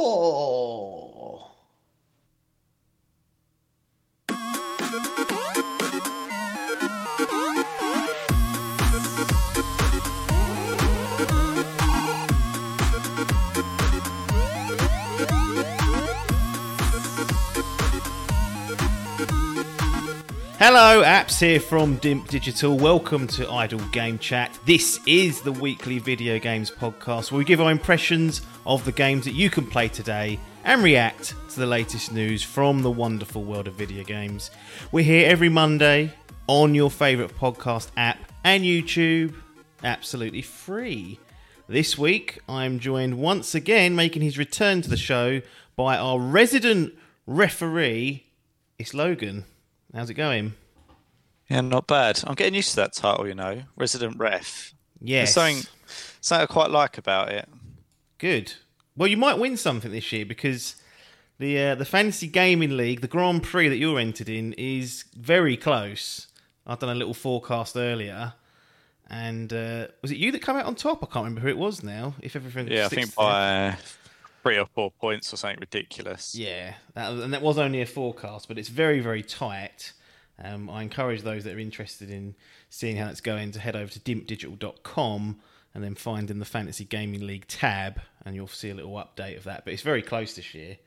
Hello, apps here from Dimp Digital. Welcome to Idle Game Chat. This is the weekly video games podcast where we give our impressions of the games that you can play today and react to the latest news from the wonderful world of video games. We're here every Monday on your favourite podcast app and YouTube, absolutely free. This week, I'm joined once again, making his return to the show, by our resident referee. It's Logan. How's it going? Yeah, not bad. I'm getting used to that title, you know, resident ref. Yes. There's something, something I quite like about it. Good. Well, you might win something this year because the uh, the fantasy gaming league, the Grand Prix that you're entered in, is very close. I've done a little forecast earlier, and uh, was it you that came out on top? I can't remember who it was now. If everything, Yeah, I think by three or four points or something ridiculous. Yeah, that, and that was only a forecast, but it's very, very tight. Um, I encourage those that are interested in seeing how it's going to head over to dimpdigital.com and then find in the Fantasy Gaming League tab, and you'll see a little update of that. But it's very close this year,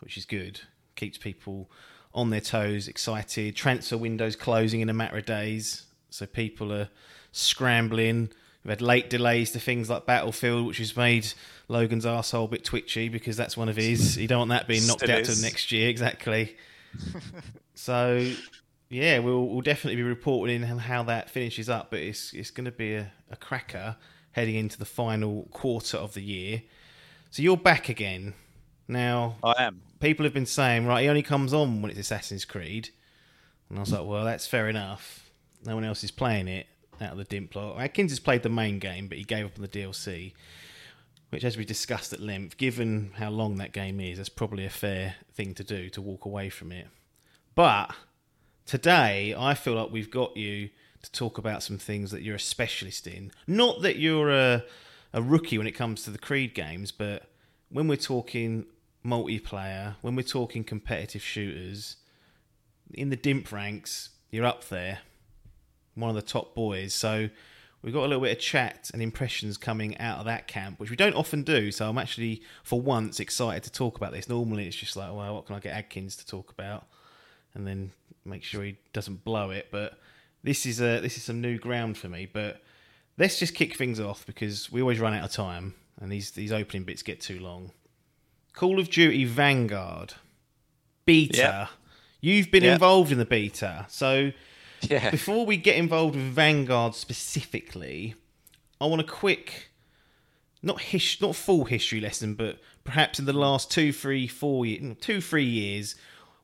which is good. Keeps people on their toes, excited. Transfer windows closing in a matter of days, so people are scrambling. We've had late delays to things like Battlefield, which has made Logan's arsehole a bit twitchy because that's one of his. You don't want that being knocked Still out to next year, exactly. so, yeah, we'll, we'll definitely be reporting in on how that finishes up, but it's it's going to be a, a cracker heading into the final quarter of the year. So you're back again. Now, I am. people have been saying, right, he only comes on when it's Assassin's Creed. And I was like, well, that's fair enough. No one else is playing it out of the dimp plot. Atkins has played the main game, but he gave up on the DLC, which, as we discussed at length, given how long that game is, that's probably a fair thing to do to walk away from it. But today, I feel like we've got you to talk about some things that you're a specialist in. Not that you're a, a rookie when it comes to the Creed games, but when we're talking multiplayer, when we're talking competitive shooters, in the dimp ranks, you're up there, one of the top boys. So we've got a little bit of chat and impressions coming out of that camp, which we don't often do. So I'm actually, for once, excited to talk about this. Normally, it's just like, well, what can I get Adkins to talk about, and then make sure he doesn't blow it. But this is a this is some new ground for me. But let's just kick things off because we always run out of time, and these these opening bits get too long. Call of Duty Vanguard beta. Yep. You've been Yep. involved in the beta, so Yeah. before we get involved with Vanguard specifically, I want a quick, not his, not full history lesson, but perhaps in the last two, three, four, ye- two, three years,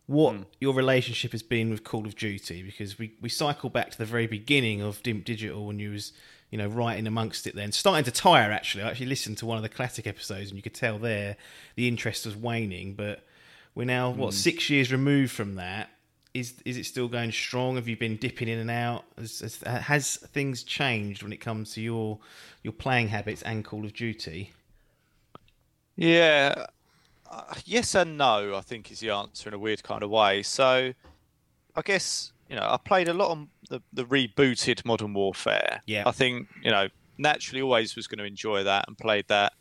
what hmm. your relationship has been with Call of Duty. Because we we cycle back to the very beginning of Dimp Digital when you was you know writing amongst it. Then starting to tire. Actually, I actually listened to one of the classic episodes, and you could tell there the interest was waning, but. We're now what hmm. six years removed from that. Is is it still going strong? Have you been dipping in and out? Has, has, has things changed when it comes to your your playing habits and Call of Duty? Yeah. Uh, yes and no, I think is the answer in a weird kind of way. So, I guess you know I played a lot on the, the rebooted Modern Warfare. Yeah. I think you know naturally always was going to enjoy that and played that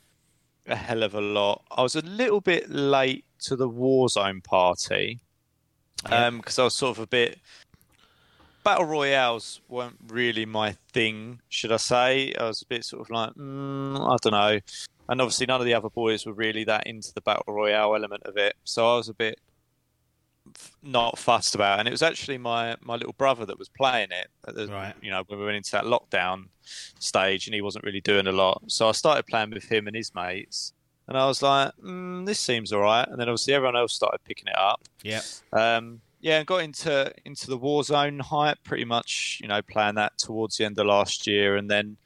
a hell of a lot. I was a little bit late to the Warzone party because I was sort of a bit. Battle royales weren't really my thing, should I say? I was a bit sort of like, mm, I don't know. And obviously, none of the other boys were really that into the battle royale element of it, so I was a bit f- not fussed about. it. And it was actually my my little brother that was playing it. At the, Right. You know, when we went into that lockdown stage, and he wasn't really doing a lot, so I started playing with him and his mates. And I was like, mm, "This seems all right." And then obviously everyone else started picking it up. Yeah, Um, yeah, and got into into the Warzone hype pretty much. You know, playing that towards the end of last year, and then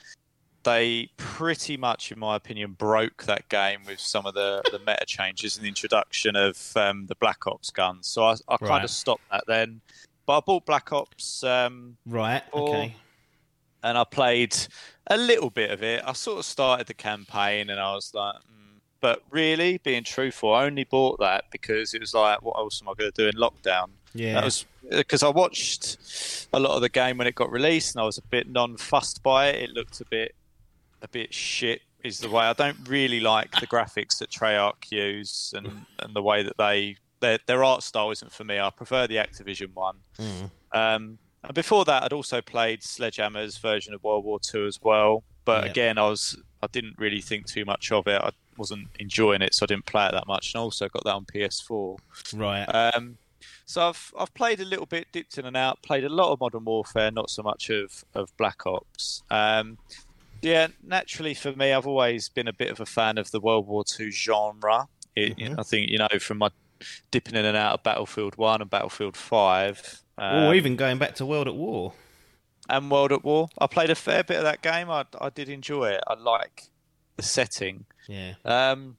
they pretty much, in my opinion, broke that game with some of the, the meta changes and the introduction of um, the Black Ops guns. So I, I kind Right. of stopped that then. But I bought Black Ops um, right. Okay. and I played a little bit of it. I sort of started the campaign and I was like, mm. But really, being truthful, I only bought that because it was like, what else am I going to do in lockdown? Yeah. That was because I watched a lot of the game when it got released, and I was a bit non-fussed by it. It looked a bit, a bit shit. Is the way I don't really like the graphics that Treyarch use, and, and the way that they their their art style isn't for me. I prefer the Activision one. Mm. Um, and before that, I'd also played Sledgehammer's version of World War Two as well. But Yep. again, I was I didn't really think too much of it. I wasn't enjoying it, so I didn't play it that much. And I also got that on PS4. Right. Um, so I've I've played a little bit, dipped in and out. Played a lot of Modern Warfare, not so much of of Black Ops. Um, yeah, naturally for me, I've always been a bit of a fan of the World War II genre. It, know, I think you know from my dipping in and out of Battlefield One and Battlefield Five. Um, or even going back to World at War. and World at War. I played a fair bit of that game. I, I did enjoy it. I like the setting. Yeah. Um,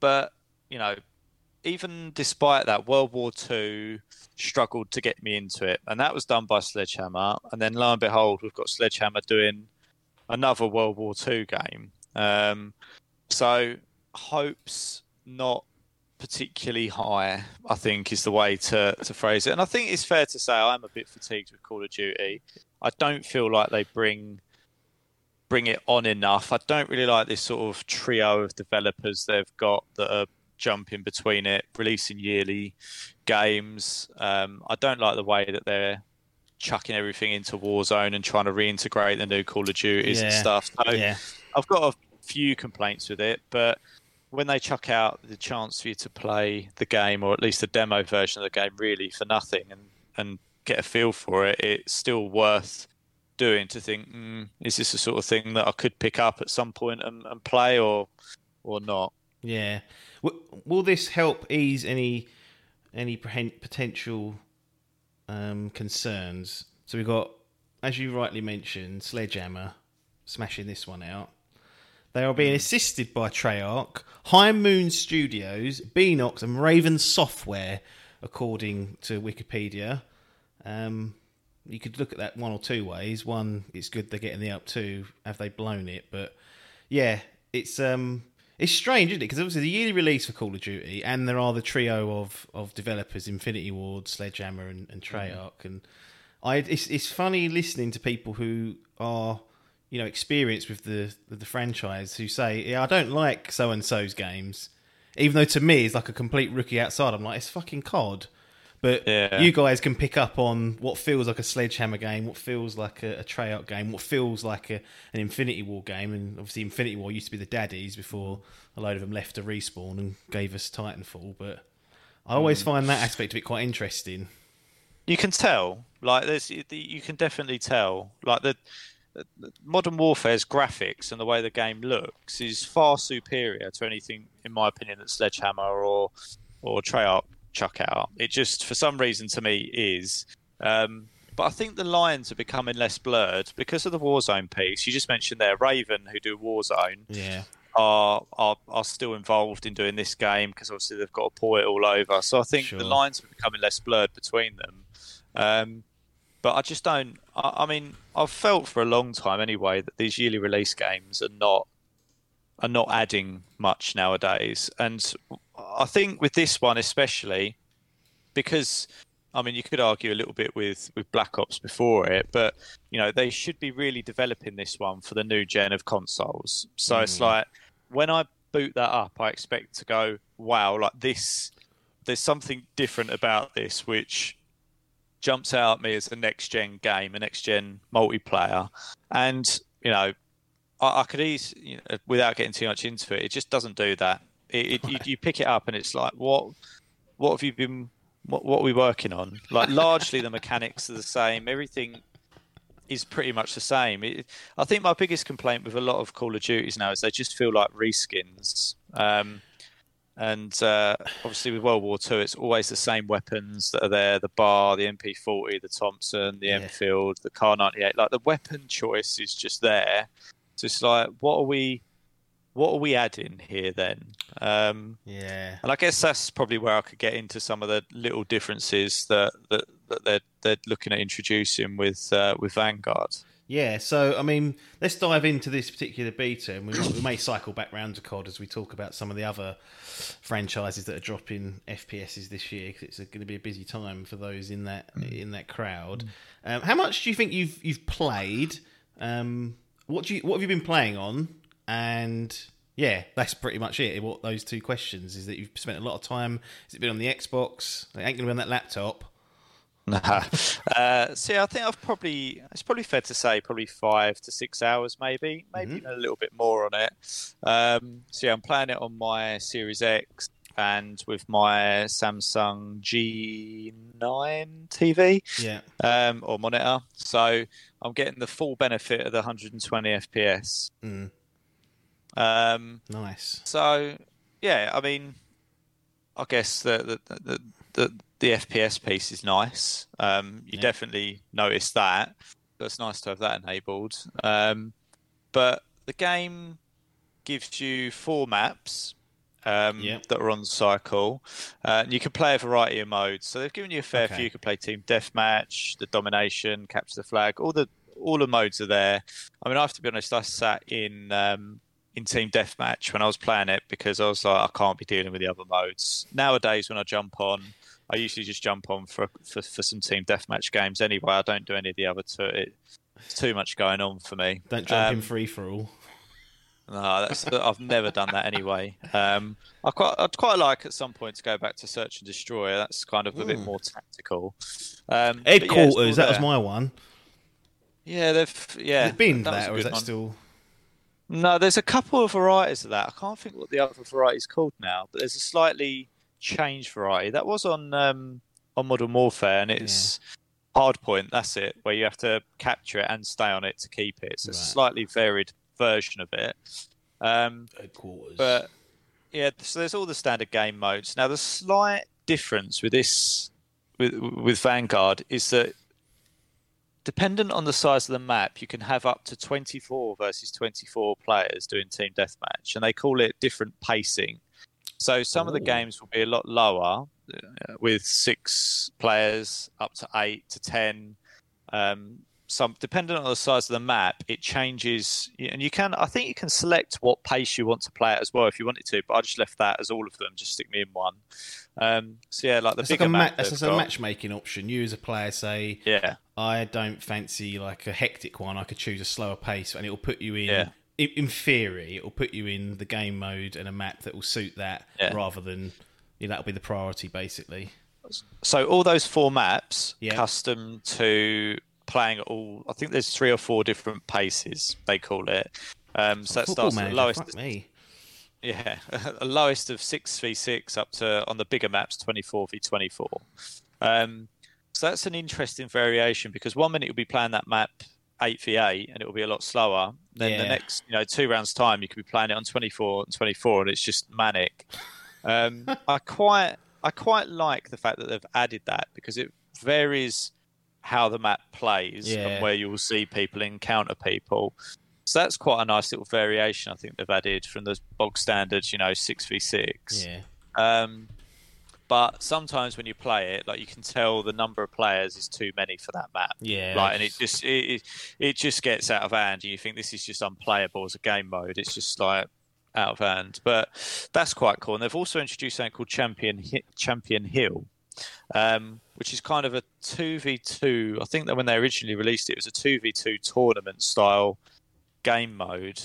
but you know, even despite that, World War Two struggled to get me into it, and that was done by Sledgehammer. And then lo and behold, we've got Sledgehammer doing another World War Two game. Um, so hopes not particularly high, I think, is the way to, to phrase it. And I think it's fair to say I'm a bit fatigued with Call of Duty. I don't feel like they bring bring it on enough. I don't really like this sort of trio of developers they've got that are jumping between it, releasing yearly games. Um, I don't like the way that they're chucking everything into Warzone and trying to reintegrate the new Call of Duties and stuff. So Yeah. I've got a few complaints with it, but when they chuck out the chance for you to play the game or at least a demo version of the game really for nothing and, and get a feel for it, it's still worth doing to think, mm, is this the sort of thing that I could pick up at some point and, and play or or not? Yeah. W- will this help ease any any poten- potential um, concerns? So we've got, as you rightly mentioned, Sledgehammer smashing this one out. They are being assisted by Treyarch, High Moon Studios, Beenox, and Raven Software, according to Wikipedia. Um, you could look at that one or two ways. One, it's good they're getting the up. Two, have they blown it? But yeah, it's um, it's strange, isn't it? Because obviously the yearly release for Call of Duty, and there are the trio of of developers: Infinity Ward, Sledgehammer, and, and mm-hmm. Treyarch. And I, it's it's funny listening to people who are you know experienced with the with the franchise who say, "Yeah, I don't like so and so's games," even though to me it's like a complete rookie outside. I'm like, it's fucking COD. But Yeah. you guys can pick up on what feels like a Sledgehammer game, what feels like a, a Treyarch game, what feels like a, an Infinity Ward game, and obviously Infinity Ward used to be the daddies before a load of them left to respawn and gave us Titanfall. But I always hmm. find that aspect of it quite interesting. You can tell, like there's, you can definitely tell, like the, the Modern Warfare's graphics and the way the game looks is far superior to anything, in my opinion, that Sledgehammer or or Treyarch chuck out. It just, for some reason, to me, is. Um, but I think the lines are becoming less blurred because of the Warzone piece. You just mentioned there, Raven, who do Warzone, Yeah, are are, are still involved in doing this game because obviously they've got to pour it all over. So I think Sure. the lines are becoming less blurred between them. Um, but I just don't. I, I mean, I've felt for a long time anyway that these yearly release games are not are not adding much nowadays, and I think with this one especially because. I mean, you could argue a little bit with, with Black Ops before it, but you know they should be really developing this one for the new gen of consoles. So it's mm. like when I boot that up, I expect to go, "Wow, like this." There's something different about this which jumps out at me as a next gen game, a next gen multiplayer, and you know, I, I could ease you know, without getting too much into it. It just doesn't do that. It, it, you, you pick it up and it's like, what, what have you been, what, what are we working on? Like largely the mechanics are the same. Everything is pretty much the same. It, I think my biggest complaint with a lot of Call of Duties now is they just feel like reskins. Um, and uh, obviously with World War Two, it's always the same weapons that are there: the bar, the MP40, the Thompson, the Yeah. Enfield, the Kar 98. Like the weapon choice is just there. So it's like, what are we, what are we adding here then? Um, yeah, and I guess that's probably where I could get into some of the little differences that that, that they're they're looking at introducing with uh, with Vanguard. Yeah, so I mean, let's dive into this particular beta, and we, we may cycle back round to COD as we talk about some of the other franchises that are dropping FPSs this year because it's going to be a busy time for those in that in that crowd. Um, how much do you think you've you've played? Um, what do you what have you been playing on? And yeah, that's pretty much it. What those two questions is that you've spent a lot of time. Has it been on the Xbox? It ain't to be on that laptop. Nah. Uh, see, I think I've probably it's probably fair to say probably five to six hours, maybe, maybe even a little bit more on it. Um, so yeah, I'm playing it on my Series X and with my Samsung G9 TV Yeah, um, or monitor. So I'm getting the full benefit of the 120 FPS. mm, Um, nice. so yeah, I mean, I guess the the the, the, the FPS piece is nice. Um, you Yeah. definitely notice that. So it's nice to have that enabled. Um, but the game gives you four maps um, Yeah. that are on cycle, uh, and you can play a variety of modes. So they've given you a fair Okay. few. You can play team deathmatch, the domination, capture the flag. All the all the modes are there. I mean, I have to be honest. I sat in um, in team deathmatch when I was playing it because I was like, I can't be dealing with the other modes. Nowadays, when I jump on, I usually just jump on for for, for some team deathmatch games anyway. I don't do any of the other two. It, it's too much going on for me. Don't jump Um, in free for all. no, that's I've never done that anyway. Um, I quite I'd quite like at some point to go back to search and destroy. That's kind of a bit Mm. more tactical. Um, yeah, Headquarters. all that was my one. Yeah, they've yeah. Been that was that, or is that one. still? No, there's a couple of varieties of that. I can't think what the other variety is called now, but there's a slightly changed variety. That was on um, on Modern Warfare, and it's Hardpoint. That's it, where you have to capture it and stay on it to keep it. So it's a slightly varied version of it. Um, Headquarters. but yeah, so there's all the standard game modes. Now the slight difference with this with with Vanguard is that dependent on the size of the map, you can have up to 24 versus 24 players doing team deathmatch, and they call it different pacing. So some of the games will be a lot lower, uh, with six players up to eight to ten. Um, some depending on the size of the map, it changes, and you can. I think you can select what pace you want to play at as well if you wanted to. But I just left that as all of them. Just stick me in one. Um, so yeah, like the like bigger a, ma- map. that's they've a got- matchmaking option. You as a player say, Yeah, I don't fancy like a hectic one. I could choose a slower pace, and it will put you in. Yeah. In, in theory, it will put you in the game mode and a map that will suit that, Yeah. rather than you know, that'll be the priority basically. So all those four maps, Yeah. custom to playing at all. I think there's three or four different paces they call it. Um, so that Football starts at the lowest. me. Yeah, the lowest of six v six up to on the bigger maps twenty four v twenty four. Um, so that's an interesting variation because one minute you'll be playing that map eight v eight and it will be a lot slower. Then the next, you know, two rounds time you could be playing it on twenty four and twenty four and it's just manic. Um, I quite I quite like the fact that they've added that because it varies how the map plays Yeah. and where you will see people encounter people. So that's quite a nice little variation I think they've added from the bog standards, you know, six v six. Yeah, Um, but sometimes when you play it, like you can tell the number of players is too many for that map. yeah. Right, and it just it, it it just gets out of hand, and you think this is just unplayable as a game mode. It's just like out of hand, but that's quite cool. And they've also introduced something called Champion Champion Hill, um, which is kind of a two v two. I think that when they originally released it, it was a two v two tournament style game mode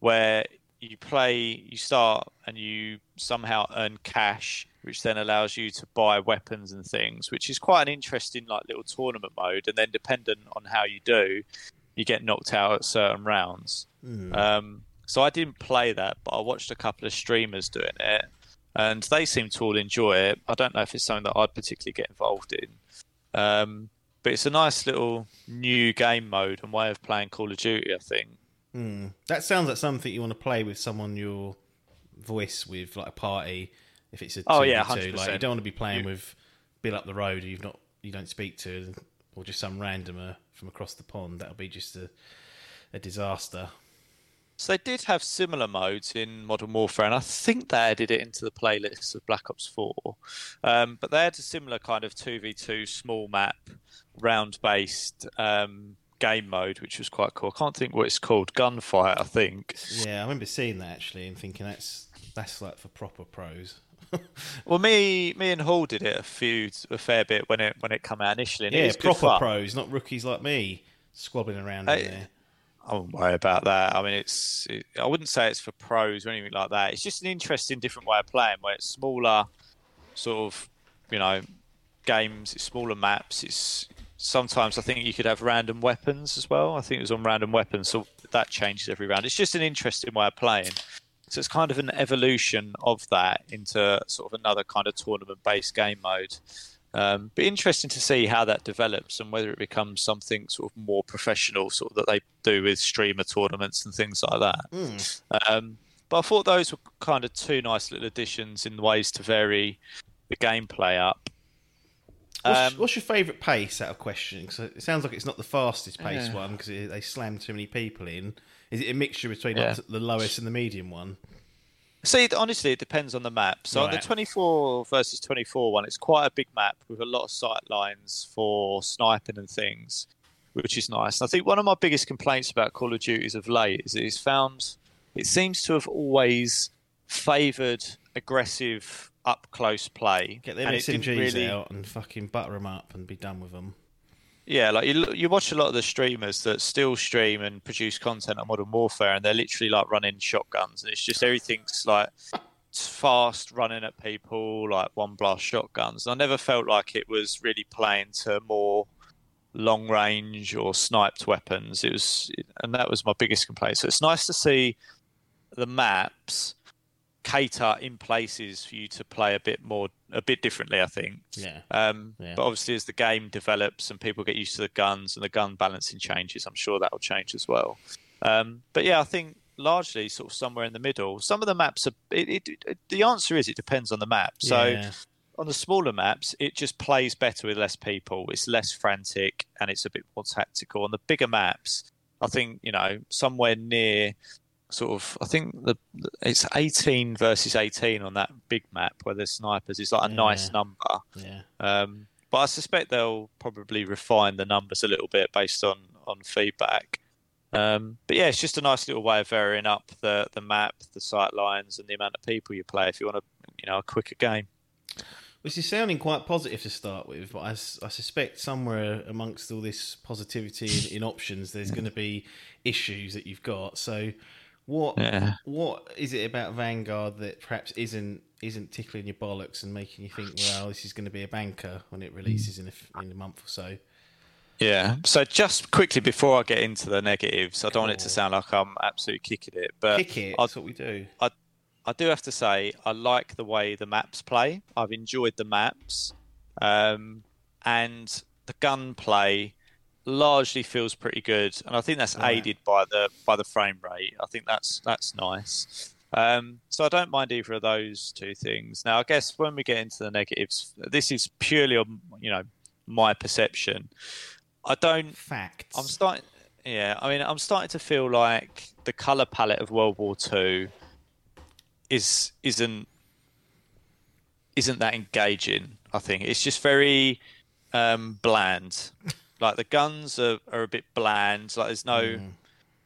where you play, you start, and you somehow earn cash, which then allows you to buy weapons and things, which is quite an interesting like little tournament mode. And then dependent on how you do, you get knocked out at certain rounds. Hmm. Um, so I didn't play that, but I watched a couple of streamers doing it, and they seem to all enjoy it. I don't know if it's something that I'd particularly get involved in, um, but it's a nice little new game mode and way of playing Call of Duty. I think. Hmm. That sounds like something you want to play with someone your voice with, like a party. If it's a Oh, yeah, 2v2. like you don't want to be playing You- with Bill up the road who you've not you don't speak to, or just some randomer from across the pond. That'll be just a a disaster. So they did have similar modes in Modern Warfare, and I think they added it into the playlist of Black Ops 4. Um, but they had a similar kind of 2v2 small map, round based um, game mode, which was quite cool. I can't think what it's called. Gunfight, I think. Yeah, I remember seeing that actually and thinking that's that's like for proper pros. well, me, me and Hall did it a few, a fair bit when it when it came out initially. And yeah, it proper pros, not rookies like me squabbling around in there. I wouldn't worry about that. I mean, it's it, I wouldn't say it's for pros or anything like that. It's just an interesting, different way of playing where it's smaller, sort of, you know, games. It's smaller maps. It's sometimes I think you could have random weapons as well. I think it was on random weapons, so that changes every round. It's just an interesting way of playing. So it's kind of an evolution of that into sort of another kind of tournament-based game mode. Um, but interesting to see how that develops and whether it becomes something sort of more professional, sort of that they do with streamer tournaments and things like that. Mm. Um, but I thought those were kind of two nice little additions in ways to vary the gameplay up. What's, um, what's your favourite pace out of question? Because it sounds like it's not the fastest pace yeah. one because they slam too many people in. Is it a mixture between yeah. like the lowest and the medium one? See, honestly, it depends on the map. So right. on the 24 versus 24 one, it's quite a big map with a lot of sight lines for sniping and things, which is nice. And I think one of my biggest complaints about Call of Duties of late is it's found it seems to have always favoured aggressive up close play. Get them SMGs really... out and fucking butter them up and be done with them. Yeah, like you, you watch a lot of the streamers that still stream and produce content on Modern Warfare, and they're literally like running shotguns, and it's just everything's like fast running at people, like one blast shotguns. And I never felt like it was really playing to more long range or sniped weapons. It was, and that was my biggest complaint. So it's nice to see the maps cater in places for you to play a bit more, a bit differently. I think. Yeah. Um, yeah. But obviously, as the game develops and people get used to the guns and the gun balancing changes, I'm sure that will change as well. Um, but yeah, I think largely sort of somewhere in the middle. Some of the maps are. It, it, it, the answer is it depends on the map. So. Yeah. On the smaller maps, it just plays better with less people. It's less frantic and it's a bit more tactical. On the bigger maps, I think you know somewhere near sort of I think the it's 18 versus 18 on that big map where there's snipers is like a yeah. nice number. Yeah. Um, but I suspect they'll probably refine the numbers a little bit based on on feedback. Um, but yeah, it's just a nice little way of varying up the the map, the sight lines, and the amount of people you play if you want a you know a quicker game. Which is sounding quite positive to start with, but I, I suspect somewhere amongst all this positivity in, in options, there's going to be issues that you've got. So, what yeah. what is it about Vanguard that perhaps isn't isn't tickling your bollocks and making you think, well, this is going to be a banker when it releases in a, in a month or so? Yeah. So just quickly before I get into the negatives, I don't cool. want it to sound like I'm absolutely kicking it, but kick it. That's what we do. I I do have to say I like the way the maps play. I've enjoyed the maps, um, and the gunplay largely feels pretty good, and I think that's right. aided by the by the frame rate. I think that's that's nice. Um, so I don't mind either of those two things. Now, I guess when we get into the negatives, this is purely on you know my perception. I don't facts. I'm starting. Yeah, I mean, I'm starting to feel like the color palette of World War Two is isn't isn't that engaging. I think it's just very um, bland. Like the guns are, are a bit bland. Like there's no. Mm.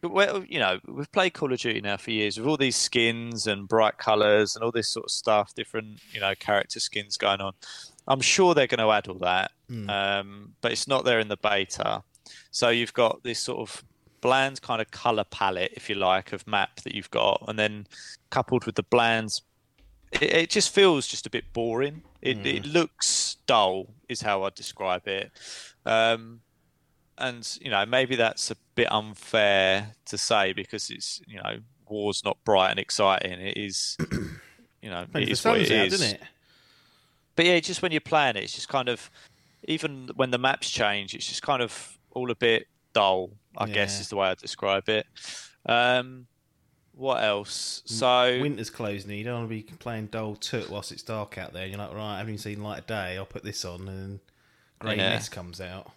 Well, you know, we've played Call of Duty now for years with all these skins and bright colours and all this sort of stuff, different, you know, character skins going on. I'm sure they're going to add all that, mm. um, but it's not there in the beta. So you've got this sort of bland kind of color palette, if you like, of map that you've got, and then coupled with the bland, it, it just feels just a bit boring. It, mm. it looks dull, is how I describe it. Um, and you know maybe that's a bit unfair to say because it's you know war's not bright and exciting. It is, you know, it is what it out, is. It? But yeah, just when you're playing it, it's just kind of even when the maps change, it's just kind of all a bit dull. I yeah. guess is the way I describe it. Um, what else? So winter's closing. You don't want to be playing dull toot whilst it's dark out there. You're like, right, having seen light of day, I'll put this on, and grey yeah. mist comes out.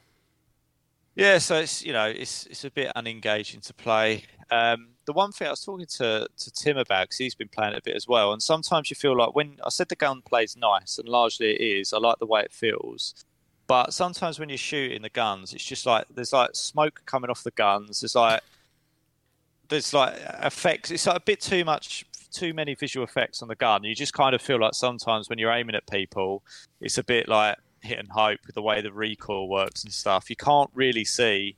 Yeah, so it's you know it's it's a bit unengaging to play. Um, the one thing I was talking to to Tim about because he's been playing it a bit as well, and sometimes you feel like when I said the gun plays nice and largely it is. I like the way it feels. But sometimes when you're shooting the guns, it's just like there's like smoke coming off the guns. There's like there's like effects. It's like a bit too much, too many visual effects on the gun. You just kind of feel like sometimes when you're aiming at people, it's a bit like hit and hope with the way the recoil works and stuff. You can't really see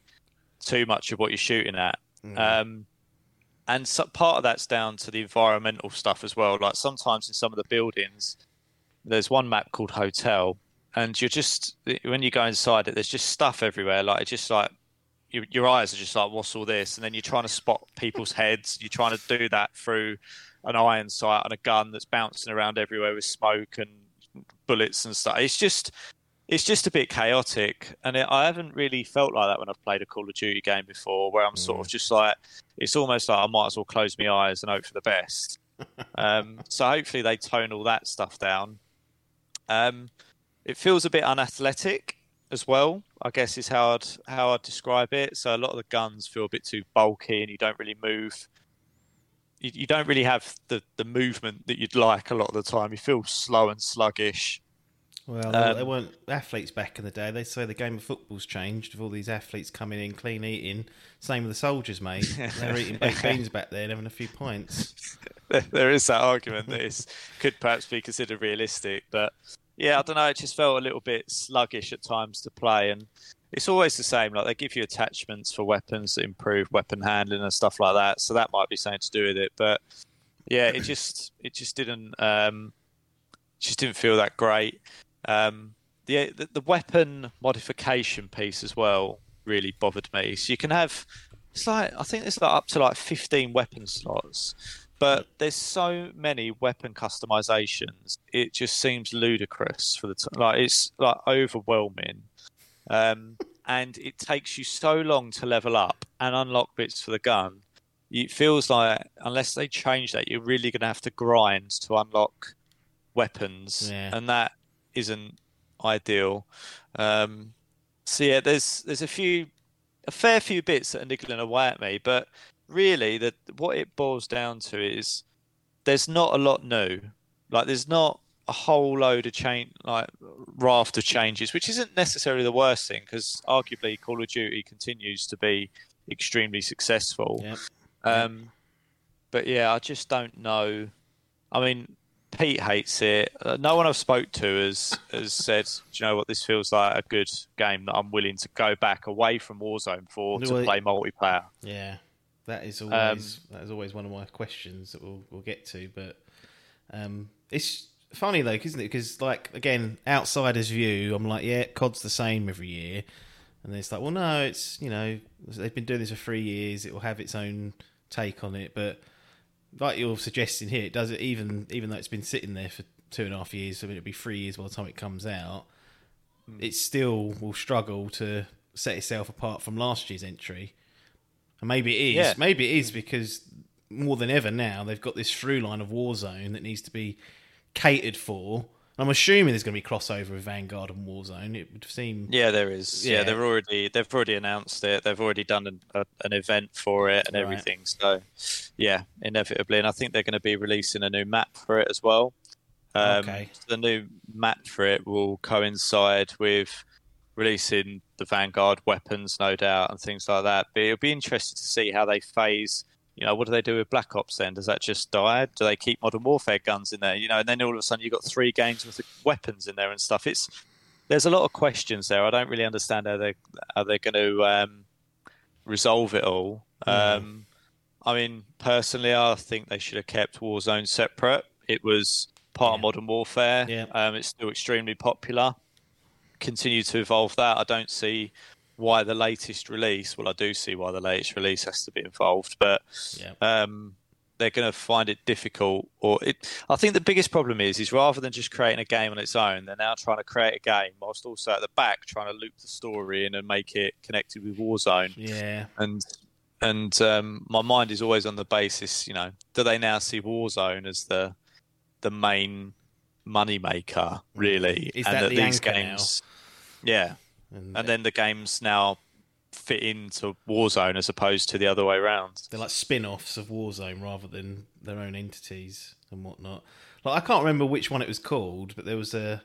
too much of what you're shooting at. Mm. Um, and so, part of that's down to the environmental stuff as well. Like sometimes in some of the buildings, there's one map called Hotel, and you're just when you go inside it, there's just stuff everywhere. Like it's just like your, your eyes are just like, what's all this? And then you're trying to spot people's heads. You're trying to do that through an iron sight on a gun that's bouncing around everywhere with smoke and bullets and stuff. It's just it's just a bit chaotic, and it, I haven't really felt like that when I've played a Call of Duty game before, where I'm sort of just like, it's almost like I might as well close my eyes and hope for the best. um, so hopefully they tone all that stuff down. Um, it feels a bit unathletic as well. I guess is how I'd how I'd describe it. So a lot of the guns feel a bit too bulky, and you don't really move. You, you don't really have the the movement that you'd like a lot of the time. You feel slow and sluggish. Well, Um, they weren't athletes back in the day. They say the game of football's changed with all these athletes coming in, clean eating. Same with the soldiers, mate. they were eating baked beans back there and having a few pints. there is that argument that this could perhaps be considered realistic, but yeah, I don't know. It just felt a little bit sluggish at times to play, and it's always the same. Like they give you attachments for weapons that improve weapon handling and stuff like that, so that might be something to do with it. But yeah, it just it just didn't um, just didn't feel that great. Um, the, the the weapon modification piece as well really bothered me. So you can have it's like I think it's like up to like fifteen weapon slots, but there's so many weapon customizations. It just seems ludicrous for the t- like it's like overwhelming, um, and it takes you so long to level up and unlock bits for the gun. It feels like unless they change that, you're really going to have to grind to unlock weapons, Yeah. and that isn't ideal. Um, so yeah, there's there's a few, a fair few bits that are niggling away at me, but really, that what it boils down to is there's not a lot new. Like there's not a whole load of change, like raft of changes, which isn't necessarily the worst thing because arguably Call of Duty continues to be extremely successful. Yep. Um, but yeah, I just don't know. I mean, Pete hates it. Uh, no one I've spoke to has has said, "Do you know what? This feels like a good game that I'm willing to go back away from Warzone for to Well, play multiplayer." Yeah, that is Um, always that is always one of my questions that we'll we'll get to. But um, it's funny though, isn't it? Because like again, outsider's view, I'm like, yeah, COD's the same every year, and then it's like, well, no, it's you know they've been doing this for three years. It will have its own take on it, but like you're suggesting here, it does it even even though it's been sitting there for two and a half years. I mean, it'll be three years by the time it comes out. It still will struggle to set itself apart from last year's entry. And maybe it is. Yeah. Maybe it is because more than ever now they've got this through line of Warzone that needs to be catered for. I'm assuming there's going to be crossover with Vanguard and Warzone. It would seem. Yeah, there is. Yeah, Yeah. they've already they've already announced it. They've already done an, a, an event for it and Right. everything. So, yeah, inevitably, and I think they're going to be releasing a new map for it as well. Um, Okay. The new map for it will coincide with releasing the Vanguard weapons, no doubt, and things like that. But it'll be interesting to see how they phase. You know, what do they do with Black Ops then? Does that just die? Do they keep Modern Warfare guns in there? You know, and then all of a sudden you've got three games with weapons in there and stuff. It's there's a lot of questions there. I don't really understand how they how they're going to um, resolve it all. Mm. Um, I mean, personally, I think they should have kept Warzone separate. It was part of Modern Warfare. Yeah. Um, it's still extremely popular. Continue to evolve that. I don't see why the latest release. Well, I do see why the latest release has to be involved, but Yeah. um, they're going to find it difficult. Or it, I think the biggest problem is, is rather than just creating a game on its own, they're now trying to create a game whilst also at the back trying to loop the story in and make it connected with Warzone. Yeah. And and um, my mind is always on the basis, you know, do they now see Warzone as the the main money maker, really? Is and that the these anchor now? Yeah, And, and then the games now fit into Warzone as opposed to the other way around. they're like spin-offs of Warzone rather than their own entities and whatnot. Like I can't remember which one it was called, but there was a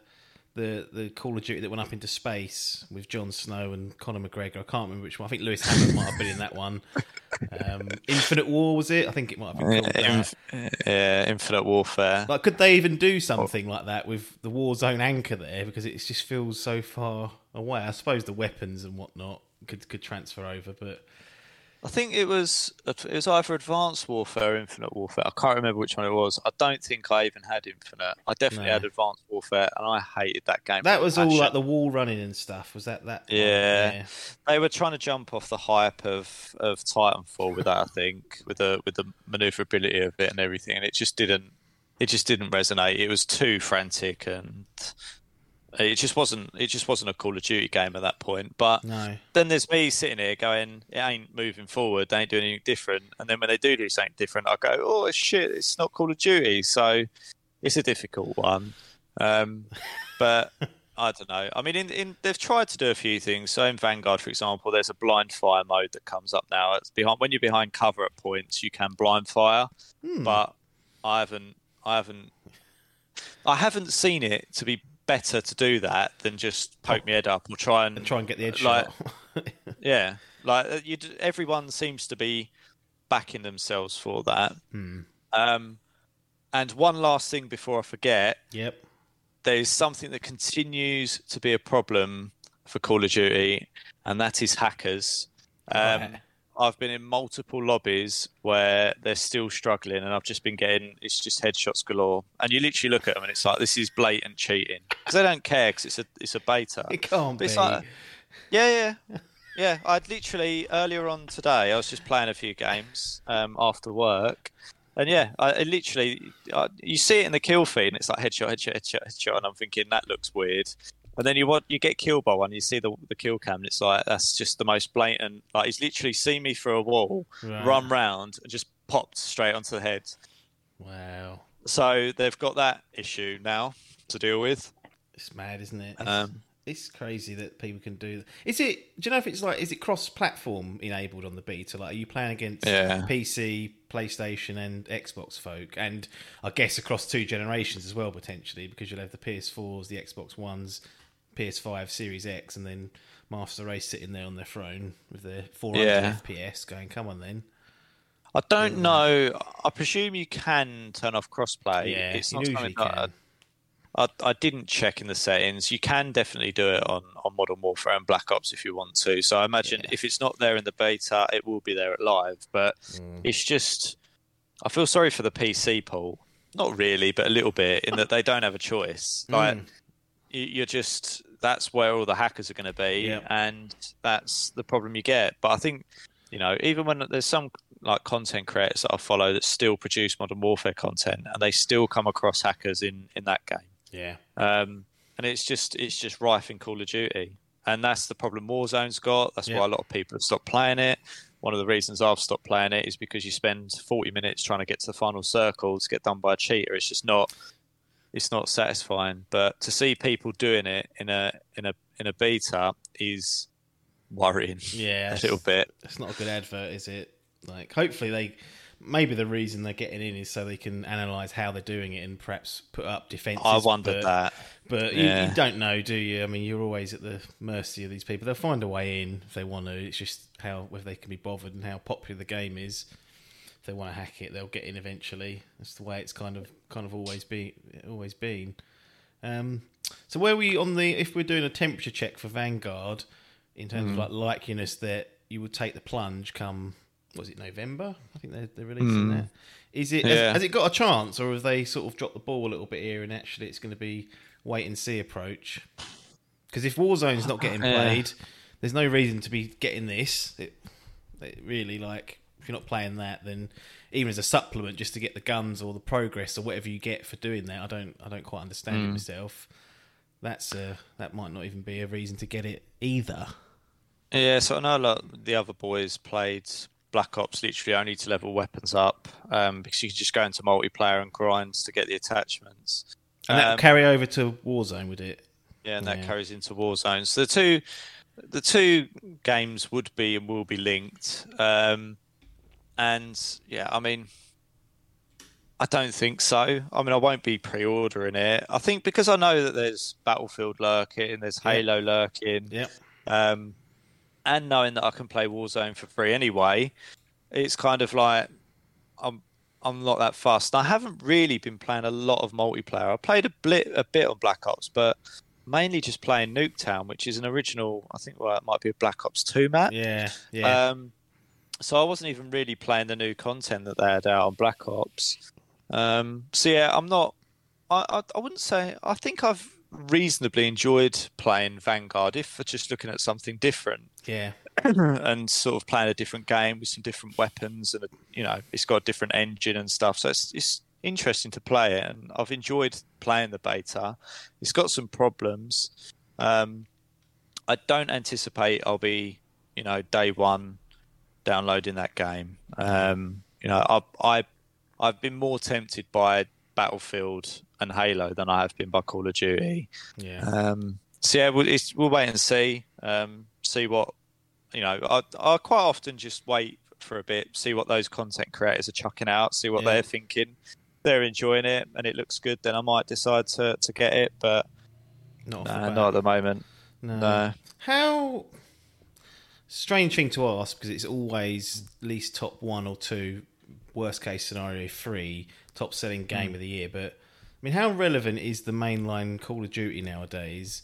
the the Call of Duty that went up into space with Jon Snow and Conor McGregor. I can't remember which one. I think Lewis Hamilton might have been in that one. Um, Infinite War was it? I think it might have been called. Inf- yeah, Infinite Warfare. Like, could they even do something like that with the Warzone anchor there? Because it just feels so far away. I suppose the weapons and whatnot could could transfer over, but I think it was it was either Advanced Warfare or Infinite Warfare. I can't remember which one it was. I don't think I even had Infinite. I definitely No. had Advanced Warfare, and I hated that game. that was all like the wall running and stuff. Was that that? one? Yeah. They were trying to jump off the hype of, of Titanfall with that. I think with the with the maneuverability of it and everything, and it just didn't it just didn't resonate. It was too frantic and. It just wasn't. It just wasn't a Call of Duty game at that point. But No. then there's me sitting here going, it ain't moving forward. They ain't doing anything different. And then when they do do something different, I go, oh shit, it's not Call of Duty. So it's a difficult one. Um, but I don't know. I mean, in, in they've tried to do a few things. So in Vanguard, for example, there's a blind fire mode that comes up now. It's behind when you're behind cover at points, you can blind fire. Hmm. But I haven't, I haven't, I haven't seen it to be better to do that than just poke my head up or try and and try and get the edge like- yeah, like uh, you, everyone seems to be backing themselves for that. Hmm. Um, and one last thing before I forget, Yep. there is something that continues to be a problem for Call of Duty, and that is hackers. Um, Right. I've been in multiple lobbies where they're still struggling, and I've just been getting it's just headshots galore. And you literally look at them, and it's like this is blatant cheating because they don't care because it's a it's a beta. It can't But be. like- Yeah, yeah, yeah. I'd literally earlier on today. I was just playing a few games um, after work, and yeah, I, I literally I, you see it in the kill feed, and it's like headshot, headshot, headshot, headshot, and I'm thinking that looks weird. And then you want you get killed by one, you see the the kill cam, and it's like that's just the most blatant. Like he's literally seen me through a wall, Right. run round, and just popped straight onto the head. Wow. So they've got that issue now to deal with. It's mad, isn't it? It's, Um, it's crazy that people can do that. Is it? Do you know if it's like? Is it cross-platform enabled on the beta? Like, are you playing against Yeah. PC, PlayStation, and Xbox folk? And I guess across two generations as well, potentially, because you'll have the PS4s, the Xbox Ones, PS5, Series X, and then Master Race sitting there on their throne with their 400 Yeah. FPS, going, "Come on, then." I don't know. I presume you can turn off crossplay. Yeah, it's not usually something that can. I, I, I didn't check in the settings. You can definitely do it on, on Modern Warfare and Black Ops if you want to. So I imagine Yeah. if it's not there in the beta, it will be there at live. But Mm. it's just, I feel sorry for the PC pool. Not really, but a little bit in that they don't have a choice. Like Mm. You- you're just that's where all the hackers are going to be, Yep. and that's the problem you get. But I think you know, even when there's some like content creators that I follow that still produce Modern Warfare content, and they still come across hackers in in that game, Yeah. um, and it's just it's just rife in Call of Duty, and that's the problem Warzone's got. That's Yep. why a lot of people have stopped playing it. One of the reasons I've stopped playing it is because you spend 40 minutes trying to get to the final circle to get done by a cheater. It's just not it's not satisfying. But to see people doing it in a in a in a beta is worrying Yeah. a little bit. It's not a good advert, is it? Like, hopefully they. Maybe the reason they're getting in is so they can analyze how they're doing it and perhaps put up defenses. I wondered but, that. but you, Yeah. you don't know, do you? I mean, you're always at the mercy of these people. They'll find a way in if they want to. It's just how whether they can be bothered and how popular the game is. If they want to hack it, they'll get in eventually. That's the way it's kind of kind of always be always been. Um, so where we on the if we're doing a temperature check for Vanguard in terms of like likeliness that you would take the plunge come was it November? I think they're, they're releasing that. Is it has, Yeah. has it got a chance, or have they sort of dropped the ball a little bit here, and actually it's going to be wait and see approach? Because if Warzone's not getting Yeah. played, there's no reason to be getting this. It, it really like if you're not playing that, then even as a supplement, just to get the guns or the progress or whatever you get for doing that, I don't I don't quite understand it myself. That's uh, that might not even be a reason to get it either. Yeah, so I know a lot the other boys played Black Ops literally only to level weapons up um, because you can just go into multiplayer and grinds to get the attachments. And that Um, carry over to Warzone, would it? Yeah, and that Yeah. carries into Warzone. So the two, the two games would be and will be linked. Um, and yeah, I mean, I don't think so. I mean, I won't be pre-ordering it. I think because I know that there's Battlefield lurking, there's Halo lurking, Yep. um, and knowing that I can play Warzone for free anyway, it's kind of like I'm I'm not that fast. I haven't really been playing a lot of multiplayer. I played a bit a bit on Black Ops, but mainly just playing Nuketown, which is an original. I think well, it might be a Black Ops Two map. Yeah. Yeah. Um, so I wasn't even really playing the new content that they had out on Black Ops. Um, so yeah, I'm not. I, I I wouldn't say. I think I've reasonably enjoyed playing Vanguard, if for just looking at something different yeah. and sort of playing a different game with some different weapons and a, you know it's got a different engine and stuff. So it's it's interesting to play it, and I've enjoyed playing the beta. It's got some problems. Um, I don't anticipate I'll be you know day one downloading that game. Um, you know I I I've been more tempted by Battlefield and Halo than I have been by Call of Duty. Yeah. Um, so yeah, we'll, it's, we'll wait and see. Um, see what you know. I I quite often just wait for a bit, see what those content creators are chucking out, see what Yeah. they're thinking. They're enjoying it and it looks good. Then I might decide to, to get it, but Not, nah, not at the moment. No. No. How strange thing to ask because it's always at least top one or two, worst case scenario three, top selling game Hmm. of the year. But I mean, how relevant is the mainline Call of Duty nowadays?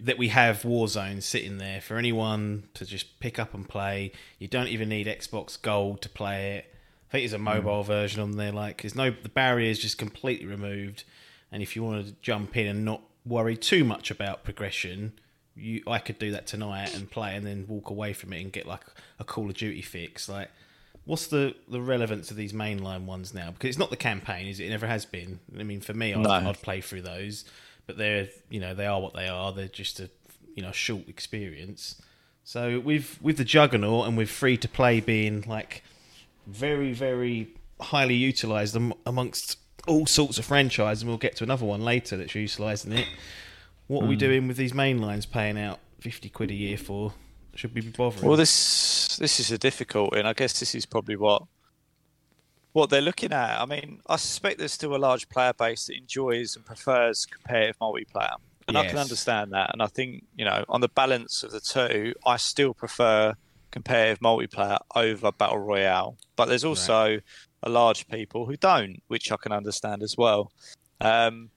That we have Warzone sitting there for anyone to just pick up and play. You don't even need Xbox Gold to play it. I think there's a mobile version on there. Like, there's no the barrier is just completely removed. And if you want to jump in and not worry too much about progression, you I could do that tonight and play and then walk away from it and get like a Call of Duty fix. Like, what's the the relevance of these mainline ones now? Because it's not the campaign, is it? It never has been. I mean, for me, I'd, No. I'd play through those, but they're you know they are what they are. They're just a you know short experience. So with with the Juggernaut and with free to play being like very very highly utilized amongst all sorts of franchises, and we'll get to another one later that's utilising it. What are we doing with these main lines paying out fifty quid a year for? Should we be bothering? Well, this this is a difficulty, and I guess this is probably what what they're looking at. I mean, I suspect there's still a large player base that enjoys and prefers competitive multiplayer, and I can understand that. And I think you know, on the balance of the two, I still prefer competitive multiplayer over battle royale. But there's also a large people who don't, which I can understand as well. Um,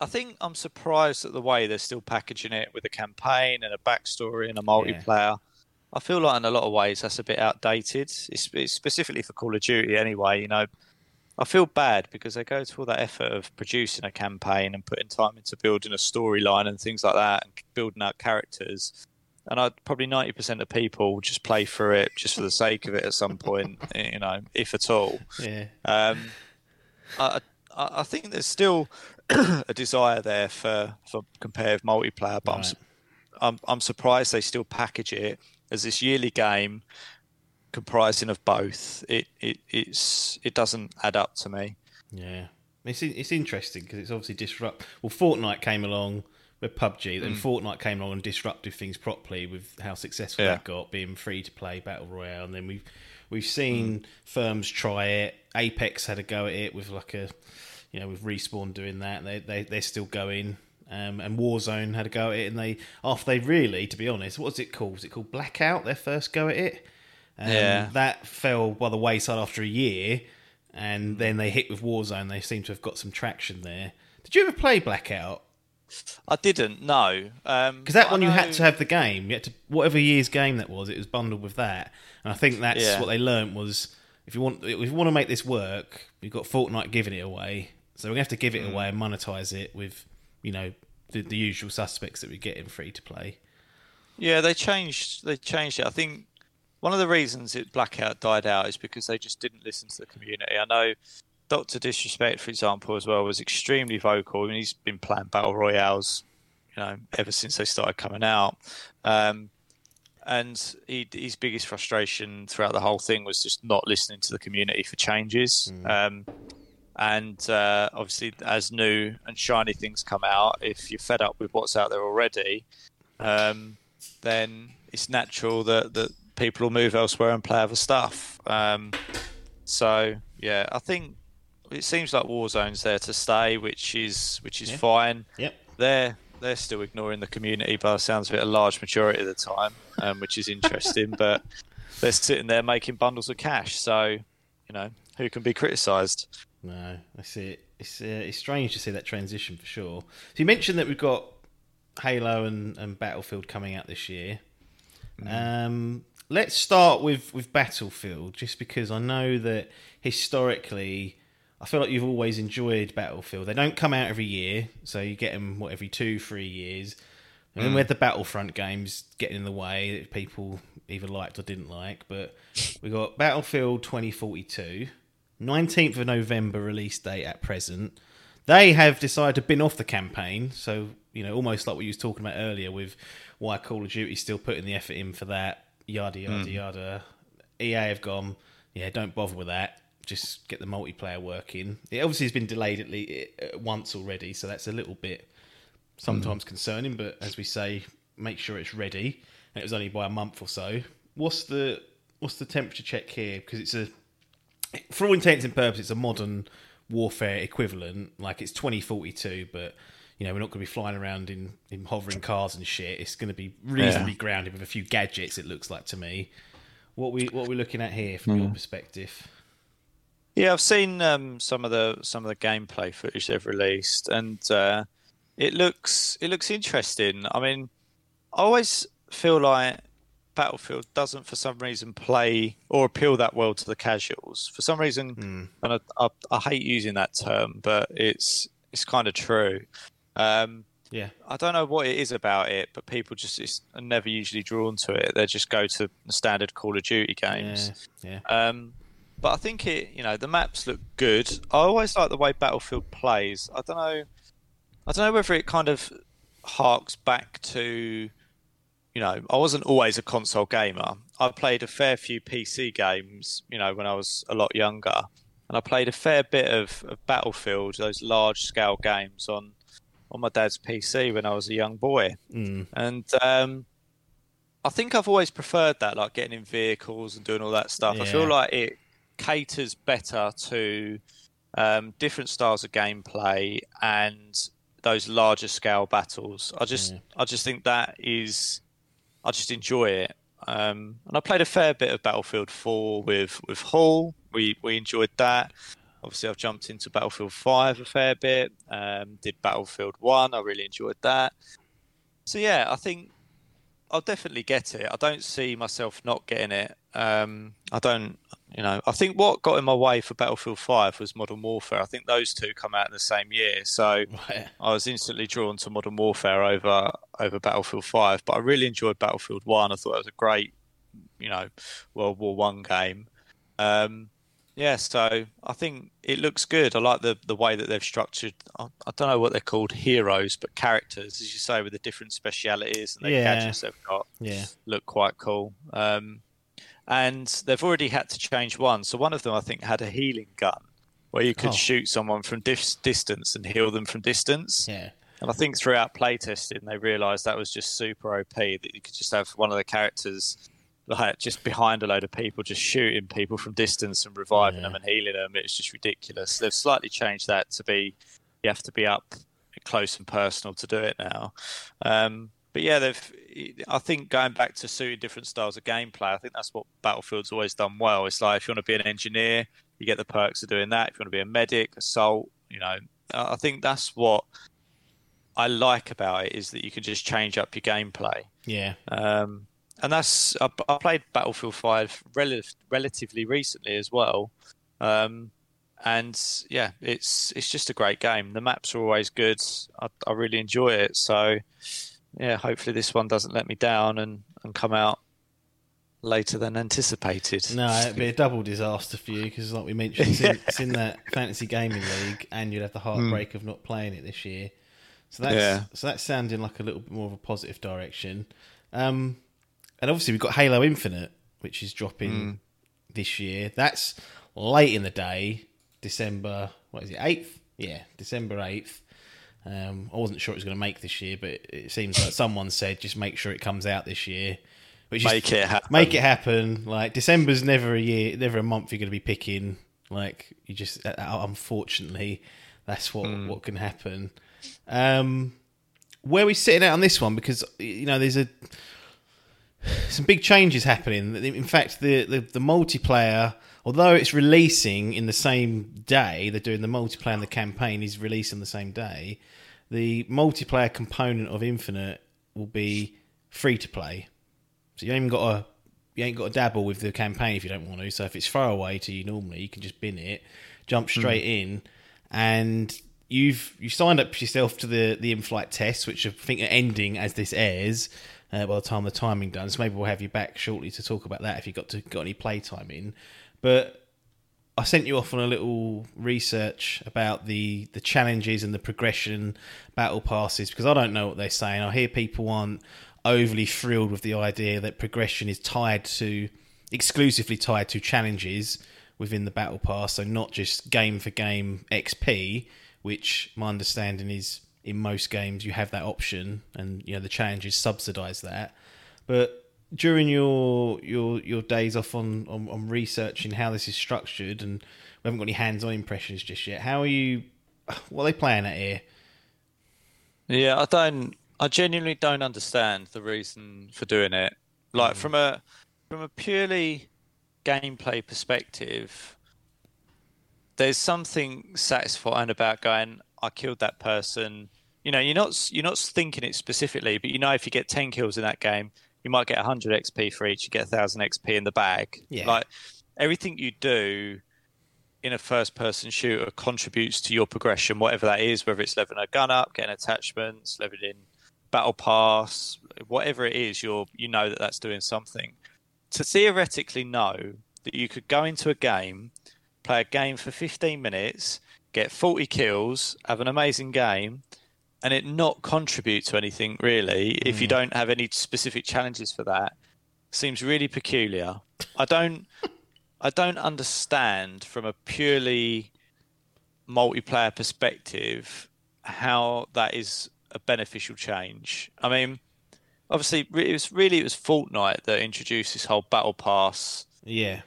I think I'm surprised at the way they're still packaging it with a campaign and a backstory and a multiplayer. I feel like in a lot of ways that's a bit outdated. It's, it's specifically for Call of Duty anyway. You know, I feel bad because they go to all that effort of producing a campaign and putting time into building a storyline and things like that and building out characters. And I probably ninety percent of people just play through it just for the sake of it at some point, you know, if at all. yeah, Um, I I think there's still a desire there for, for competitive multiplayer, but I'm, I'm I'm surprised they still package it as this yearly game comprising of both. It it it's it doesn't add up to me. yeah. It's it's interesting because it's obviously disrupt. Well, Fortnite came along with PUBG, then mm. Fortnite came along and disrupted things properly with how successful Yeah. that got, being free to play battle royale, and then we've we've mm. seen firms try it. Apex had a go at it with like a, you know, with respawn doing that. They they they're still going. Um, and Warzone had a go at it, and they after they really, to be honest, what was it called? Was it called Blackout? Their first go at it. Um, Yeah. that fell by the wayside after a year, and then they hit with Warzone. They seem to have got some traction there. Did you ever play Blackout? I didn't um, Because that one you had to have the game. You had to whatever year's game that was. It was bundled with that, and I think that's Yeah. what they learnt was if you want if you want to make this work, you've got Fortnite giving it away. So we're gonna have to give Mm. it away and monetize it with you know the, the usual suspects that we get in free to play. Yeah, they changed. They changed it. I think one of the reasons it blackout died out is because they just didn't listen to the community. I know Doctor Disrespect, for example, as well, was extremely vocal. I mean, he's been playing battle royales, you know, ever since they started coming out. Um, and he, his biggest frustration throughout the whole thing was just not listening to the community for changes. Um, and uh, obviously, as new and shiny things come out, if you're fed up with what's out there already, um, then it's natural that, that people will move elsewhere and play other stuff. Um, so yeah, I think it seems like Warzone's there to stay, which is which is Yeah. fine. Yep. They're they're still ignoring the community by the sounds of it a large majority of the time, um, which is interesting. but they're sitting there making bundles of cash, so you know who can be criticised? No, I see it. It's uh, it's strange to see that transition for sure. So you mentioned that we've got Halo and, and Battlefield coming out this year. Um, let's start with with Battlefield, just because I know that historically, I feel like you've always enjoyed Battlefield. They don't come out every year, so you get them what every two, three years. And then we had the Battlefront games getting in the way that people either liked or didn't like. But we got Battlefield 2042, 19th of November release date at present. They have decided to bin off the campaign, so you know, almost like what you was talking about earlier with why Call of Duty's still putting the effort in for that, yada yada yada. EA have gone, yeah, don't bother with that. Just get the multiplayer working. It obviously has been delayed at least uh, once already, so that's a little bit sometimes concerning. But as we say, make sure it's ready. And it was only by a month or so. What's the what's the temperature check here? Because it's a for all intents and purposes, it's a modern warfare equivalent. Like it's 2042, but you know we're not going to be flying around in, in hovering cars and shit. It's going to be reasonably grounded with a few gadgets. It looks like to me. What we what we're looking at here from your perspective? Yeah, I've seen um, some of the some of the gameplay footage they've released, and uh, it looks it looks interesting. I mean, I always feel like Battlefield doesn't, for some reason, play or appeal that well to the casuals. For some reason, and I, I, I hate using that term, but it's it's kind of true. Um, Yeah, I don't know what it is about it, but people just is, are never usually drawn to it. They just go to the standard Call of Duty games. yeah, yeah. Um, but I think it, you know, the maps look good. I always like the way Battlefield plays. I don't know, I don't know whether it kind of harks back to, you know, I wasn't always a console gamer. I played a fair few PC games, you know, when I was a lot younger, and I played a fair bit of, of Battlefield, those large scale games on on my dad's PC when I was a young boy, Mm. and um, I think I've always preferred that, like getting in vehicles and doing all that stuff. I feel like it caters better to um, different styles of gameplay and those larger scale battles. I just, Yeah. I just think that is, I just enjoy it. Um, and I played a fair bit of Battlefield 4 with with Hall. We we enjoyed that. Obviously, I've jumped into Battlefield 5 a fair bit. Um, did Battlefield 1. I really enjoyed that. So yeah, I think I'll definitely get it. I don't see myself not getting it. Um, I don't, you know, I think what got in my way for Battlefield 5 was Modern Warfare. I think those two come out in the same year. So Right. I was instantly drawn to Modern Warfare over over Battlefield 5, but I really enjoyed Battlefield 1. I thought it was a great, you know, World War 1 game. Um, yeah, so I think it looks good. I like the, the way that they've structured. I, I don't know what they're called, heroes, but characters, as you say, with the different specialities and the Yeah. gadgets they've got Yeah. look quite cool. Um, and they've already had to change one. So one of them, I think, had a healing gun where you could Oh. shoot someone from dis- distance and heal them from distance. Yeah. And I think throughout playtesting, they realised that was just super OP. That you could just have one of the characters like just behind a load of people, just shooting people from distance and reviving Yeah. them and healing them. It's just ridiculous. They've slightly changed that to be you have to be up close and personal to do it now. Um, but yeah, they've. I think going back to suiting different styles of gameplay, I think that's what Battlefield's always done well. It's like if you want to be an engineer, you get the perks of doing that. If you want to be a medic, assault, you know, I I think that's what I like about it is that you can just change up your gameplay. Yeah. Um, and that's I, I played Battlefield Five rel- relatively recently as well, um, and yeah, it's it's just a great game. The maps are always good. I, I really enjoy it. So yeah, hopefully this one doesn't let me down and, and come out later than anticipated. No, it'd be a double disaster for you because, like we mentioned, it's in, it's in that fantasy gaming league, and you'd have the heartbreak of not playing it this year. So that's Yeah. so that's sounding like a little bit more of a positive direction. Um, and obviously we've got Halo Infinite, which is dropping this year. That's late in the day, December. What is it? Eighth? Yeah, December eighth. Um, I wasn't sure it was going to make this year, but it seems like someone said just make sure it comes out this year. Which is Make it happen. make it happen. Like December's never a year, never a month you're going to be picking Like you just, uh, unfortunately, that's what what can happen. Um, where are we sitting out on this one? Because you know, there's a some big changes happening. In fact, the, the, the multiplayer, although it's releasing in the same day, they're doing the multiplayer and the campaign is released on the same day. The multiplayer component of Infinite will be free to play, so you ain't even got to you ain't got to dabble with the campaign if you don't want to. So if it's far away to you normally, you can just bin it, jump straight mm. in, and you've you signed up yourself to the the in-flight tests, which I think are ending as this airs uh, by the time the timing done. So maybe we'll have you back shortly to talk about that if you got to got any playtime in. But I sent you off on a little research about the the challenges and the progression battle passes because I don't know what they're saying. I hear people aren't overly thrilled with the idea that progression is tied to exclusively tied to challenges within the battle pass, so not just game for game XP, which my understanding is in most games you have that option, and you know the challenges subsidise that. But during your your your days off on, on, on researching how this is structured, and we haven't got any hands-on impressions just yet. How are you? What are they playing at here? Yeah, I don't. I genuinely don't understand the reason for doing it. Like mm. from a from a purely gameplay perspective, there's something satisfying about going. I killed that person you know, you're not you're not thinking it specifically, but you know if you get ten kills in that game, you might get 100 XP for each. You get 1,000 XP in the bag. Yeah. Like everything you do in a first-person shooter contributes to your progression, whatever that is. Whether it's leveling a gun up, getting attachments, leveling battle pass, whatever it is, you're you know that that's doing something. To theoretically know that you could go into a game, play a game for 15 minutes, get 40 kills, have an amazing game, and it not contribute to anything really mm. if you hmm. don't have any specific challenges for that seems really peculiar. I don't I don't understand from a purely multiplayer perspective how that is a beneficial change. I mean, obviously it was really it was Fortnite that introduced this whole battle pass yeah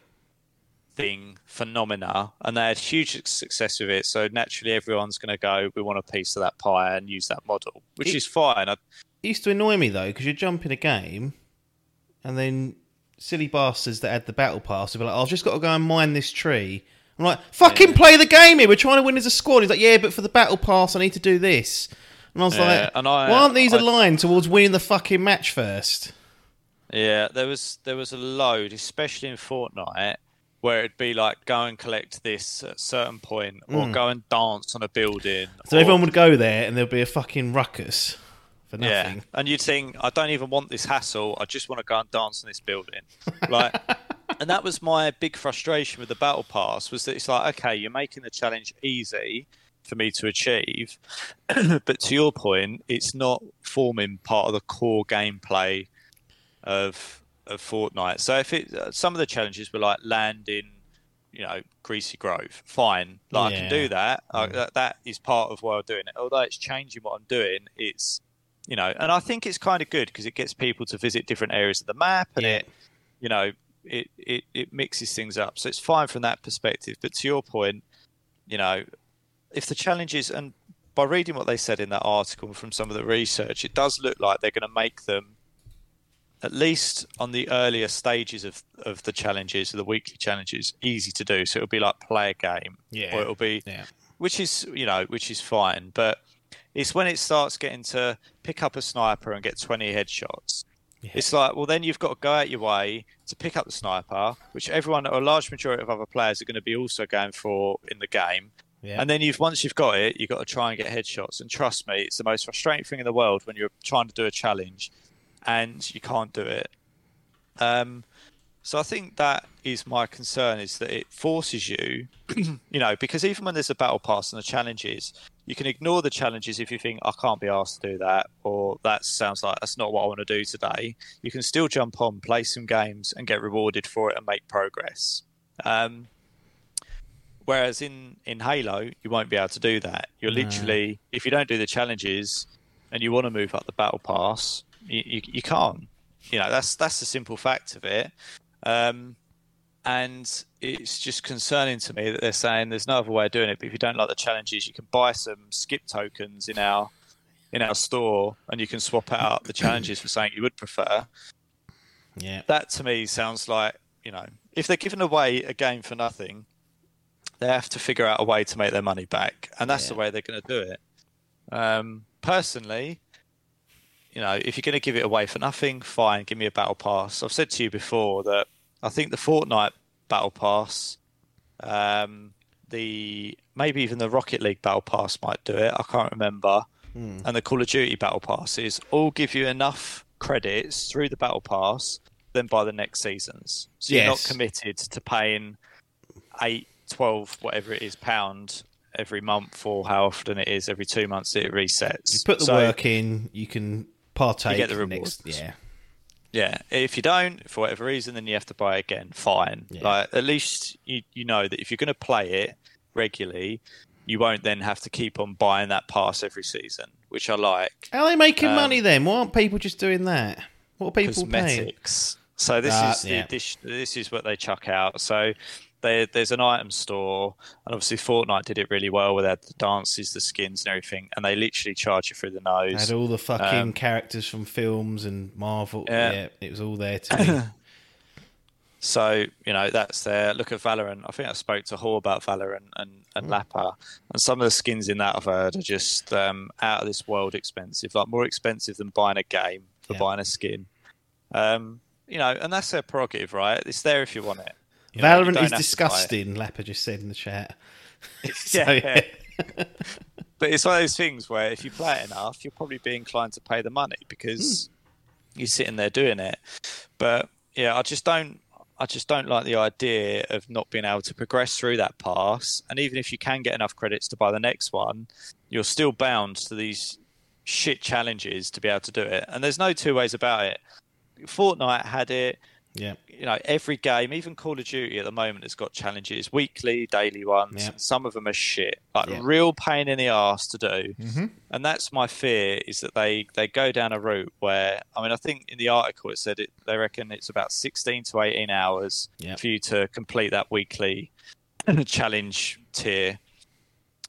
thing phenomena, and they had huge success with it. So naturally, everyone's going to go, "We want a piece of that pie," and use that model, which it, is fine. I, it used to annoy me though because you jump in a game, and then silly bastards that had the battle pass would be like, oh, "I've just got to go and mine this tree." I'm like, "Fucking yeah. play the game here! We're trying to win as a squad." He's like, "Yeah, but for the battle pass, I need to do this." And I was yeah, like, I, "Why aren't these I, aligned towards winning the fucking match first? Yeah, there was there was a load, especially in Fortnite, where it'd be like go and collect this at a certain point or mm. go and dance on a building. So or... everyone would go there and there'd be a fucking ruckus for nothing. Yeah. And you'd think, I don't even want this hassle. I just want to go and dance on this building. Like and that was my big frustration with the battle pass was that it's like, okay, you're making the challenge easy for me to achieve. but to your point, it's not forming part of the core gameplay of of Fortnite. So if it uh, some of the challenges were like land in, you know, Greasy Grove, fine, like yeah. I can do that. Uh, that. That is part of why I'm doing it. Although it's changing what I'm doing, it's you know, and I think it's kind of good because it gets people to visit different areas of the map, and yeah. it, you know, it, it it mixes things up. So it's fine from that perspective. But to your point, you know, if the challenges and by reading what they said in that article from some of the research, it does look like they're going to make them at least on the earlier stages of, of the challenges, the weekly challenges, easy to do. So it'll be like play a game, yeah, or it'll be, yeah. which is you know, which is fine. But it's when it starts getting to pick up a sniper and get twenty headshots. Yeah. It's like, well, then you've got to go out your way to pick up the sniper, which everyone or a large majority of other players are going to be also going for in the game. Yeah. And then you've once you've got it, you've got to try and get headshots. And trust me, it's the most frustrating thing in the world when you're trying to do a challenge and you can't do it. Um, so I think that is my concern is that it forces you, you know, because even when there's a battle pass and the challenges, you can ignore the challenges if you think I can't be asked to do that or that sounds like that's not what I want to do today. You can still jump on, play some games, and get rewarded for it and make progress. Um, whereas in in Halo, you won't be able to do that. You're literally if you don't do the challenges and you want to move up the battle pass, you, you, you can't. You know, that's that's the simple fact of it. Um, and it's just concerning to me that they're saying there's no other way of doing it. But if you don't like the challenges, you can buy some skip tokens in our in our store, and you can swap out the challenges for something you would prefer. Yeah. That to me sounds like you know, if they're giving away a game for nothing, they have to figure out a way to make their money back, and that's the way they're going to do it. Um, personally, you know, if you're going to give it away for nothing, fine, give me a battle pass. I've said to you before that I think the Fortnite battle pass, um, the maybe even the Rocket League battle pass might do it. I can't remember. And the Call of Duty battle passes all give you enough credits through the battle pass, then by the next seasons. So you're not committed to paying eight, twelve, whatever it is, pound every month or how often it is every two months it resets. You put the So- work in, you can partake. You get the next, rewards. yeah. Yeah, if you don't, for whatever reason, then you have to buy again. Fine. Yeah. Like at least you you know that if you're going to play it regularly, you won't then have to keep on buying that pass every season, which I like. How are they making Um, money then? Why aren't people just doing that? What are people paying? Cosmetics. So this Ah, is the yeah. addition, this is what they chuck out. So there, there's an item store, and obviously Fortnite did it really well with their the dances, the skins, and everything, and they literally charge you through the nose. Had all the fucking Um, characters from films and Marvel. Yeah. Yeah, it was all there to So you know that's there. Look at Valorant. I think I spoke to Hor about Valorant and and Lappa, and some of the skins in that I've heard are just um, out of this world expensive, like more expensive than buying a game for Yeah. buying a skin. Um, you know, and that's their prerogative, right? It's there if you want it. You know, Valorant don't is have to buy it. disgusting. Lapper just said in the chat. So, yeah. But it's one of those things where if you play it enough, you'll probably be inclined to pay the money because hmm. you're sitting there doing it. But yeah, I just don't. I just don't like the idea of not being able to progress through that pass. And even if you can get enough credits to buy the next one, you're still bound to these shit challenges to be able to do it. And there's no two ways about it. Fortnite had it yeah. you know, every game, even Call of Duty at the moment, has got challenges, weekly, daily ones. Yeah. Some of them are shit, like Yeah. real pain in the ass to do. Mm-hmm. And that's my fear is that they they go down a route where, I mean, I think in the article it said it, they reckon it's about sixteen to eighteen hours Yeah. for you to complete that weekly challenge tier.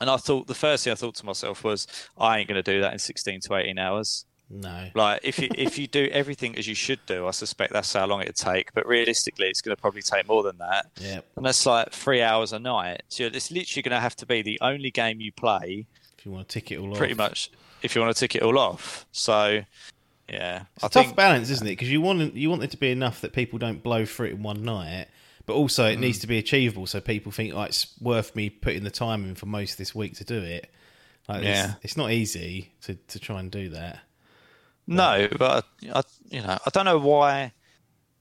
And I thought the first thing I thought to myself was, I ain't going to do that in sixteen to eighteen hours. No. Like if you if you do everything as you should do, I suspect that's how long it'd take. But realistically, it's going to probably take more than that, Yeah. and that's like three hours a night. So it's literally going to have to be the only game you play, If you want to tick it all pretty off. Pretty much, if you want to tick it all off. So, yeah, It's I a tough think balance, isn't it? Because you want you want it to be enough that people don't blow through it in one night, but also Mm. it needs to be achievable, so people think like it's worth me putting the time in for most of this week to do it. Like, Yeah. it's, it's not easy to, to try and do that. No, but I, I, you know, I don't know why.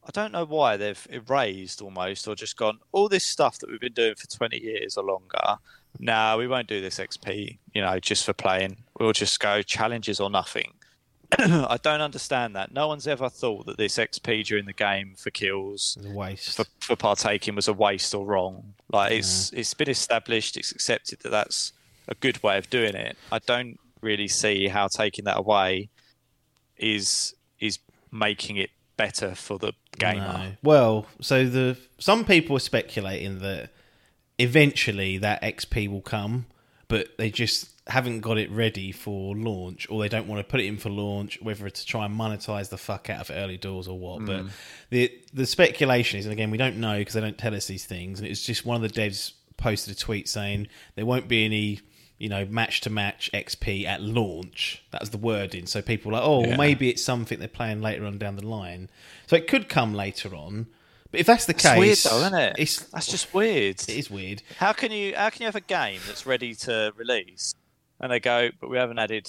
I don't know why they've erased almost or just gone all this stuff that we've been doing for 20 years or longer. No, we won't do this XP, you know, just for playing. We'll just go challenges or nothing. I don't understand that. No one's ever thought that this XP during the game for kills, waste. for, for partaking, was a waste or wrong. Like it's it's been established, it's accepted that that's a good way of doing it. I don't really see how taking that away is is making it better for the gamer. No. Well, so the some people are speculating that eventually that XP will come, but they just haven't got it ready for launch, or they don't want to put it in for launch, whether to try and monetize the fuck out of early doors or what. But hmm. the the speculation is, and again, we don't know because they don't tell us these things, and it's just one of the devs posted a tweet saying there won't be any. You know, match to match XP at launch. That was the wording. So people were like, oh, well, maybe it's something they're playing later on down the line. So it could come later on. But if that's the It's case, weird though, isn't it? It's That's just weird. it is weird. How can you how can you have a game that's ready to release and they go, but we haven't added,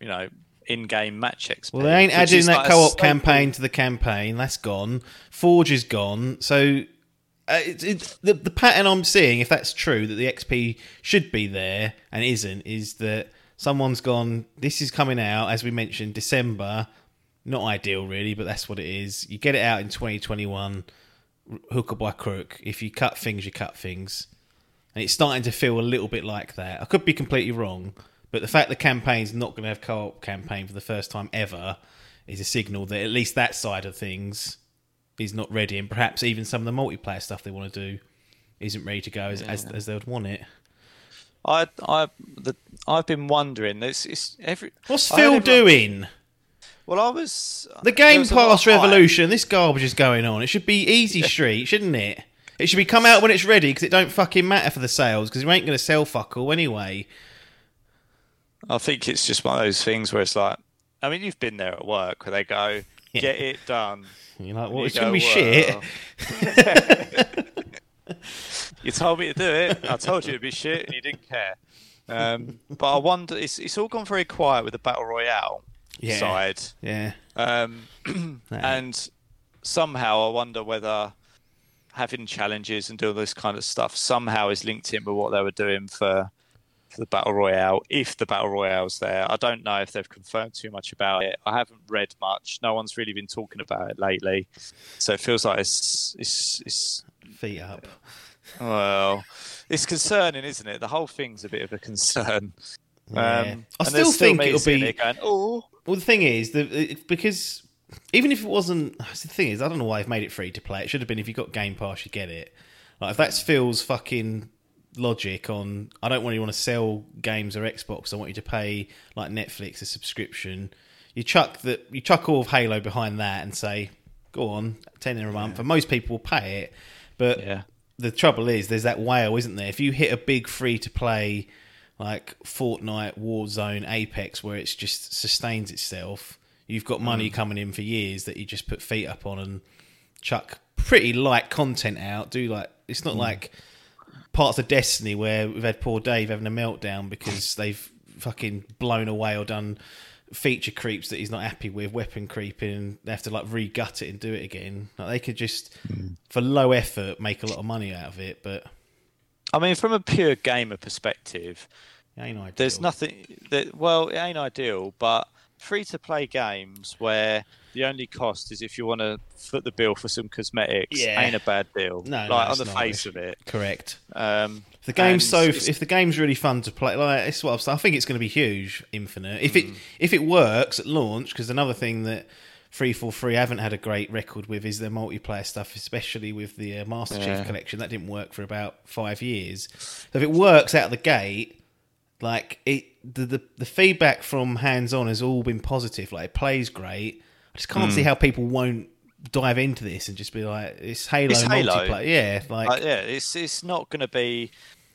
you know, in-game match XP. Well, they ain't adding that like co-op staple- campaign to the campaign. That's gone. Forge is gone. So uh, it's it's the the pattern I'm seeing, if that's true, that the XP should be there and isn't, is that someone's gone. This is coming out as we mentioned, December. Not ideal, really, but that's what it is. You get it out in 2021, r- hook or by crook. If you cut things, you cut things. And it's starting to feel a little bit like that. I could be completely wrong, but the fact the campaign's not going to have co-op campaign for the first time ever is a signal that at least that side of things is not ready, and perhaps even some of the multiplayer stuff they want to do isn't ready to go as as, as they would want it. I I the, I've been wondering. It's, it's every. What's I Phil everyone- doing? Well, I was The Game was a lot of Pass. Revolution. This garbage is going on. It should be Easy Street, shouldn't it? It should be come out when it's ready because it don't fucking matter for the sales because you ain't going to sell fuck all anyway. I think it's just one of those things where it's like, I mean, you've been there at work where they go, Yeah. get it done. You're like, well, you it's going to be go, shit. You told me to do it. I told you it'd be shit, and you didn't care. Um, but I wonder, it's it's all gone very quiet with the battle royale Yeah. side, Yeah. um, and somehow I wonder whether having challenges and doing this kind of stuff somehow is linked in with what they were doing for for the battle royale. If the battle royale's there, I don't know if they've confirmed too much about it. I haven't read much. No one's really been talking about it lately, so it feels like it's it's it's Feet up. well, it's concerning, isn't it? The whole thing's a bit of a concern. Yeah. I Um, and still there's think it'll be. going, oh, Well, the thing is, the, because even if it wasn't, the thing is, I don't know why they've made it free to play. It should have been if you got Game Pass, you get it. Like if that's Phil's fucking logic on, I don't really want to sell games or Xbox. I want you to pay like Netflix a subscription. You chuck that, you chuck all of Halo behind that and say, go on, ten in a month, and most people will pay it. But yeah. the trouble is there's that whale, isn't there? If you hit a big free to play like Fortnite, Warzone, Apex, where it's just sustains itself, you've got money mm. coming in for years that you just put feet up on and chuck pretty light content out. Do like it's not mm. like parts of Destiny where we've had poor Dave having a meltdown because they've fucking blown away or done feature creeps that he's not happy with, weapon creeping, and they have to like re-gut it and do it again. Like they could just, hmm. for low effort, make a lot of money out of it, but I mean, from a pure gamer perspective, it ain't ideal. there's nothing that well, it ain't ideal, but free to play games where the only cost is if you want to foot the bill for some cosmetics Yeah. ain't a bad deal. No, no, like on the not. face of it. correct. Um, If the game's so, if the game's really fun to play, like it's what I think it's going to be huge. Infinite. If it if it works at launch, because another thing that three four three haven't had a great record with is their multiplayer stuff, especially with the uh, Master Chief Collection. That didn't work for about five years. So if it works out of the gate, like it, the the, the feedback from hands on has all been positive. Like it plays great. I just can't see how people won't dive into this and just be like, it's Halo It's Halo. multiplayer. Yeah, like Uh, yeah, it's it's not going to be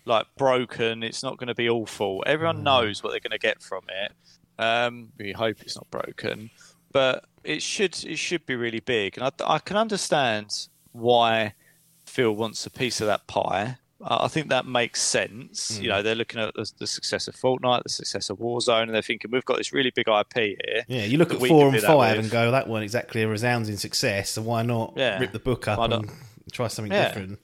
like broken. It's not going to be awful. Everyone knows what they're going to get from it. Um, we hope it's not broken, but it should it should be really big. And I, I can understand why Phil wants a piece of that pie. I I think that makes sense. You know, they're looking at the, the success of Fortnite, the success of Warzone, and they're thinking we've got this really big IP here. Yeah, you look at four and five and go, that weren't exactly a resounding success, so why not Yeah. rip the book up and try something Yeah. different?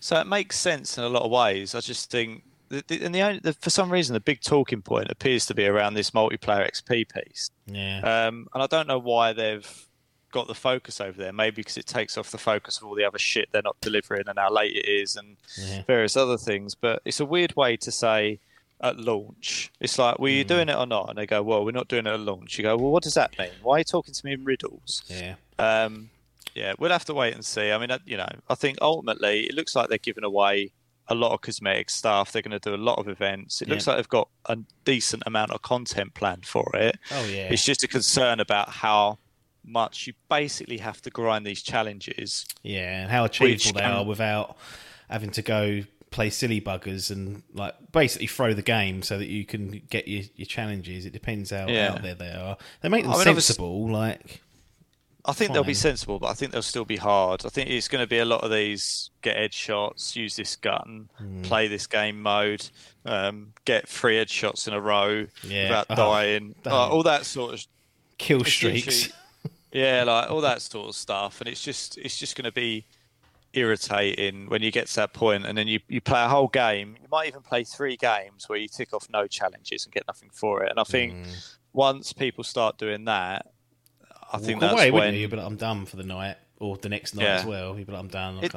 So it makes sense in a lot of ways. I just think, the, the, and the, only, the for some reason, the big talking point appears to be around this multiplayer XP piece. Yeah. Um, and I don't know why they've got the focus over there. Maybe because it takes off the focus of all the other shit they're not delivering and how late it is and Yeah. various other things. But it's a weird way to say at launch. It's like, well, Hmm. you doing it or not? And they go, well, we're not doing it at launch. You go, well, what does that mean? Why are you talking to me in riddles? yeah. Um, yeah, we'll have to wait and see. I mean, you know, I think ultimately it looks like they're giving away a lot of cosmetic stuff. They're going to do a lot of events. It looks like they've got a decent amount of content planned for it. Oh, yeah. It's just a concern about how much you basically have to grind these challenges. Yeah, and how achievable they can- are without having to go play silly buggers and like basically throw the game so that you can get your, your challenges. It depends how Yeah. out there they are. They make them I mean, sensible, like I think they'll be sensible, but I think they'll still be hard. I think it's going to be a lot of these get headshots, use this gun, Hmm. play this game mode, um, get three headshots in a row Yeah. without Oh, dying, don't. all that sort of kill streaks. Yeah, like all that sort of stuff, and it's just it's just going to be irritating when you get to that point, and then you you play a whole game. You might even play three games where you tick off no challenges and get nothing for it. And I think Mm. once people start doing that, I think Walk that's away, when you? Like, I'm done for the night, or the next night Yeah. as well. Like, I'm done. It-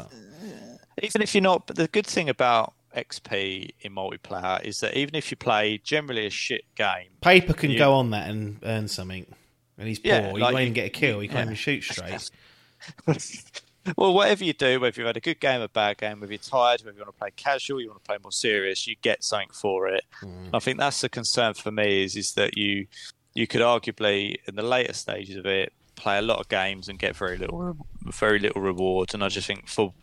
even if you're not. But the good thing about XP in multiplayer is that even if you play generally a shit game, Paper can you- go on that and earn something. And he's poor. Yeah, you like can't even get a kill. You can't yeah. even shoot straight. well, whatever you do, whether you've had a good game or bad game, whether you're tired, whether you want to play casual, you want to play more serious, you get something for it. Mm. I think that's the concern for me is is that you you could arguably in the later stages of it play a lot of games and get very little very little reward. And I just think for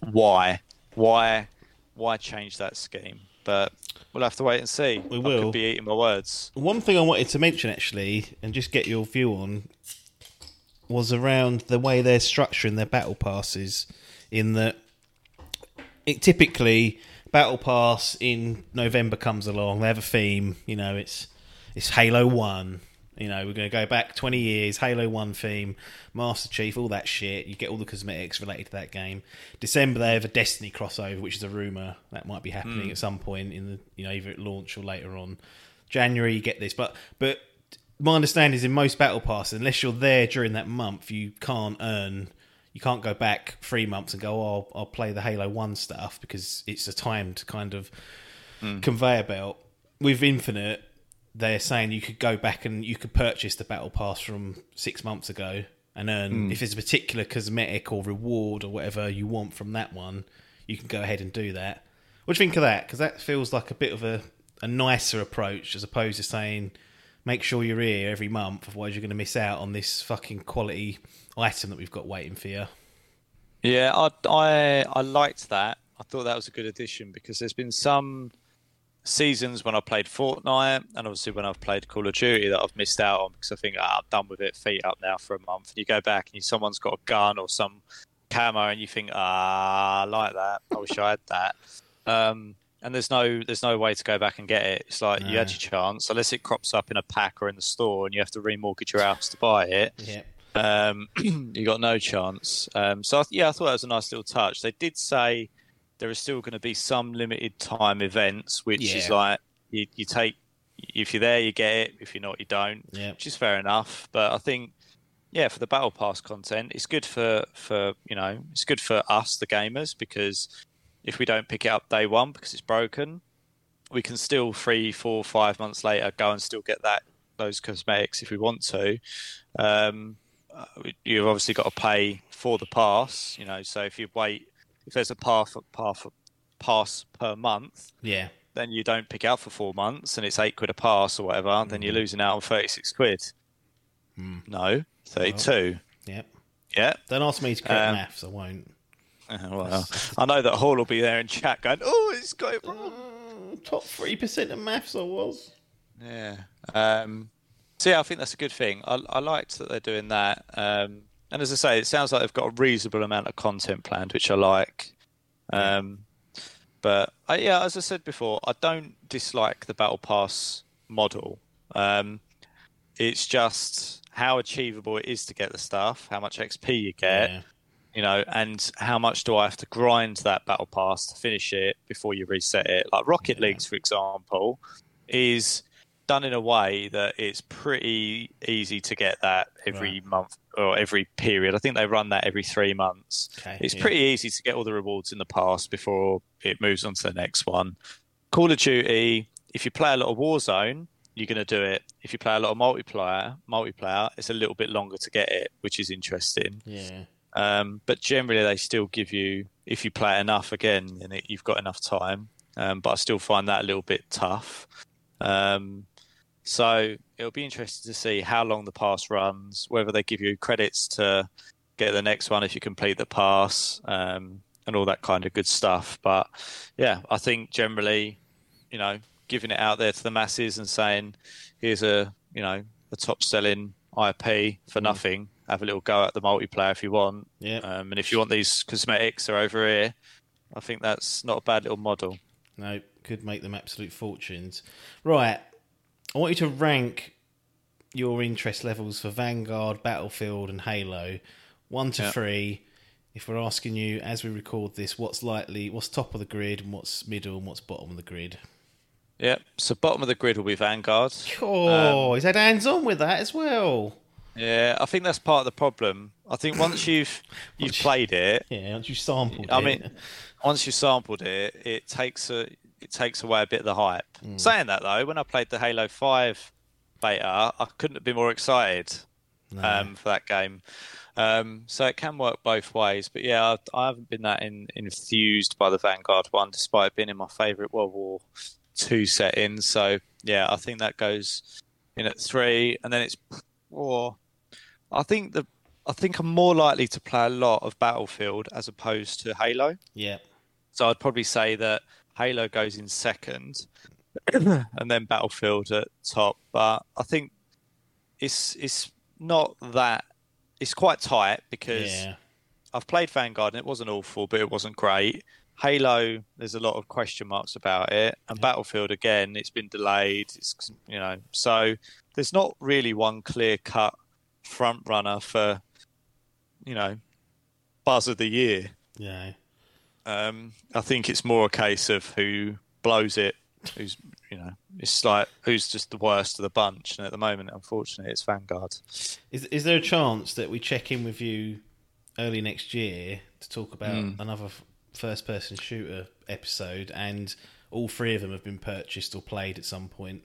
why why why change that scheme? But we'll have to wait and see. We I will. could be eating my words. One thing I wanted to mention actually, and just get your view on, was around the way they're structuring their battle passes. In that, it typically battle pass in November comes along. They have a theme. You know, it's it's Halo One. You know, we're going to go back 20 years, Halo 1 theme, Master Chief, all that shit. You get all the cosmetics related to that game. December, they have a Destiny crossover, which is a rumour that might be happening hmm. at some point in the, you know, either at launch or later on. January, you get this. But, but my understanding is in most battle passes, unless you're there during that month, you can't earn. You can't go back three months and go, oh, I'll, I'll play the Halo 1 stuff because it's a timed kind of hmm. conveyor belt. With Infinite, they're saying you could go back and you could purchase the battle pass from six months ago and earn hmm. if there's a particular cosmetic or reward or whatever you want from that one you can go ahead and do that. What do you think of that? Because that feels like a bit of a, a nicer approach as opposed to saying make sure you're here every month otherwise you're going to miss out on this fucking quality item that we've got waiting for you. Yeah, I, I I liked that. I thought that was a good addition because there's been some seasons when I played Fortnite and obviously when I've played Call of Duty that I've missed out on because I think ah, I'm done with it, feet up now for a month. And you go back and you, someone's got a gun or some camo and you think, ah, I like that. I wish I had that. Um, and there's no there's no way to go back and get it. It's like you had your chance unless it crops up in a pack or in the store and you have to remortgage your house to buy it yeah um, you got no chance. Um, so I, yeah, I thought that was a nice little touch. They did say there are still going to be some limited time events, which is like you, you take if you're there, you get it. If you're not, you don't. Yeah. which is fair enough. But I think yeah, for the battle pass content, it's good for for you know it's good for us the gamers because if we don't pick it up day one because it's broken, we can still three, four, five months later go and still get that those cosmetics if we want to. Um, uh, you've obviously got to pay for the pass, you know. So if you wait, if there's a pass pass pass per month, yeah then you don't pick out for four months and it's eight quid a pass or whatever, then you're losing out on thirty six quid. No, thirty two. yeah Yeah. don't ask me to correct Um, maths i won't Uh, Well, I know that Hall will be there in chat going, "Oh, it's got it wrong." Mm, top 3% of maths i was Yeah. Um, so yeah, I think that's a good thing. I, I liked that they're doing that. Um, and as I say, it sounds like they've got a reasonable amount of content planned, which I like. Um, but I, yeah, as I said before, I don't dislike the battle pass model. Um, it's just how achievable it is to get the stuff, how much XP you get, yeah you know, and how much do I have to grind that battle pass to finish it before you reset it? Like Rocket Leagues, for example, is done in a way that it's pretty easy to get that every Right. month or every period. I think they run that every three months. Okay, it's yeah. pretty easy to get all the rewards in the past before it moves on to the next one. Call of Duty, if you play a lot of Warzone, you're going to do it. If you play a lot of multiplayer, multiplayer, it's a little bit longer to get it, which is interesting. yeah Um, but generally, they still give you, if you play enough again, and you've got enough time. Um, but I still find that a little bit tough. Um, so it'll be interesting to see how long the pass runs, whether they give you credits to get the next one if you complete the pass, um, and all that kind of good stuff. But yeah, I think generally, you know, giving it out there to the masses and saying, here's a, you know, a top selling IP for nothing. Have a little go at the multiplayer if you want. yeah Um, and if you want these cosmetics, they're over here. I think that's not a bad little model. No, could make them absolute fortunes. Right. I want you to rank your interest levels for Vanguard, Battlefield, and Halo. One to Yeah. three. If we're asking you as we record this, what's likely, what's top of the grid, and what's middle, and what's bottom of the grid? Yeah. So bottom of the grid will be Vanguard. Oh, he's had hands on with that as well. Yeah, I think that's part of the problem. I think once you've you've played it, Yeah, once you sampled it. I it. mean, once you sampled it, it takes a it takes away a bit of the hype. Hmm. Saying that though, when I played the Halo Five beta, I couldn't have been more excited No. um, for that game. Um, so it can work both ways. But yeah, I, I haven't been that in, infused by the Vanguard one, despite being in my favourite World War Two setting. So yeah, I think that goes in at three, and then it's four. I think the I think I'm more likely to play a lot of Battlefield as opposed to Halo. Yeah. So I'd probably say that Halo goes in second, and then Battlefield at top. But I think it's it's not that it's quite tight because Yeah. I've played Vanguard and it wasn't awful, but it wasn't great. Halo, there's a lot of question marks about it, and Battlefield again, it's been delayed. It's you know, so there's not really one clear cut front runner for you know buzz of the year. Yeah. Um, I think it's more a case of who blows it, who's you know, it's like who's just the worst of the bunch. And at the moment, unfortunately, it's Vanguard. Is is there a chance that we check in with you early next year to talk about Hmm. another first person shooter episode and all three of them have been purchased or played at some point?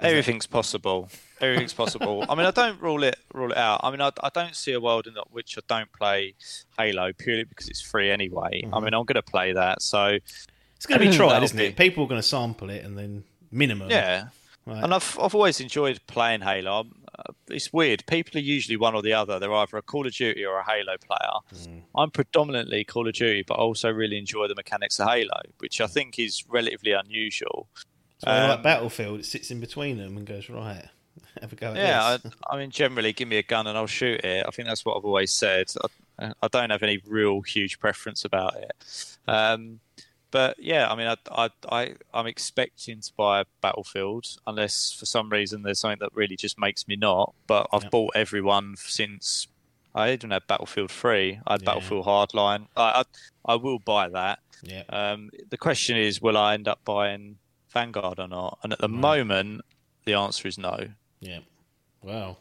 Everything's possible. Everything's possible. I mean, I don't rule it rule it out. I mean, I, I don't see a world in which I don't play Halo purely because it's free anyway. I mm-hmm. mean, I'm going to play that. So It's going to be tried, isn't it? People are going to sample it and then minimum. yeah, Right. and I've I've always enjoyed playing Halo. Uh, It's weird. People are usually one or the other. They're either a Call of Duty or a Halo player. Mm. I'm predominantly Call of Duty, but I also really enjoy the mechanics of Halo, which I mm. think is relatively unusual. So like Um, Battlefield, it sits in between them and goes right. Have a go Yeah. I, I mean, generally, give me a gun and I'll shoot it. I think that's what I've always said. I, I don't have any real huge preference about it. Um, but yeah, I mean, I, I, I, I'm expecting to buy a Battlefield unless for some reason there's something that really just makes me not. But I've Yeah. bought everyone since I even had Battlefield 3. I had Yeah. Battlefield Hardline. I, I, I will buy that. yeah. Um, the question is, will I end up buying Vanguard or not? And at the Right. moment, the answer is no. Yeah. Well,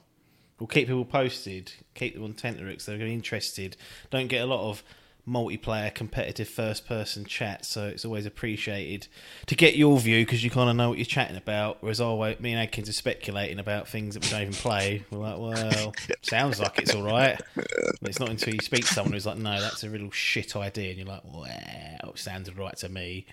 we'll keep people posted. Keep them on Tenterix. They're going to be interested. Don't get a lot of multiplayer competitive first person chat, so it's always appreciated to get your view because you kind of know what you're chatting about. Whereas always, me and Adkins are speculating about things that we don't even play. We're like, well, sounds like it's all right. But it's not until you speak to someone who's like, no, that's a real shit idea, and you're like, well, it sounded right to me.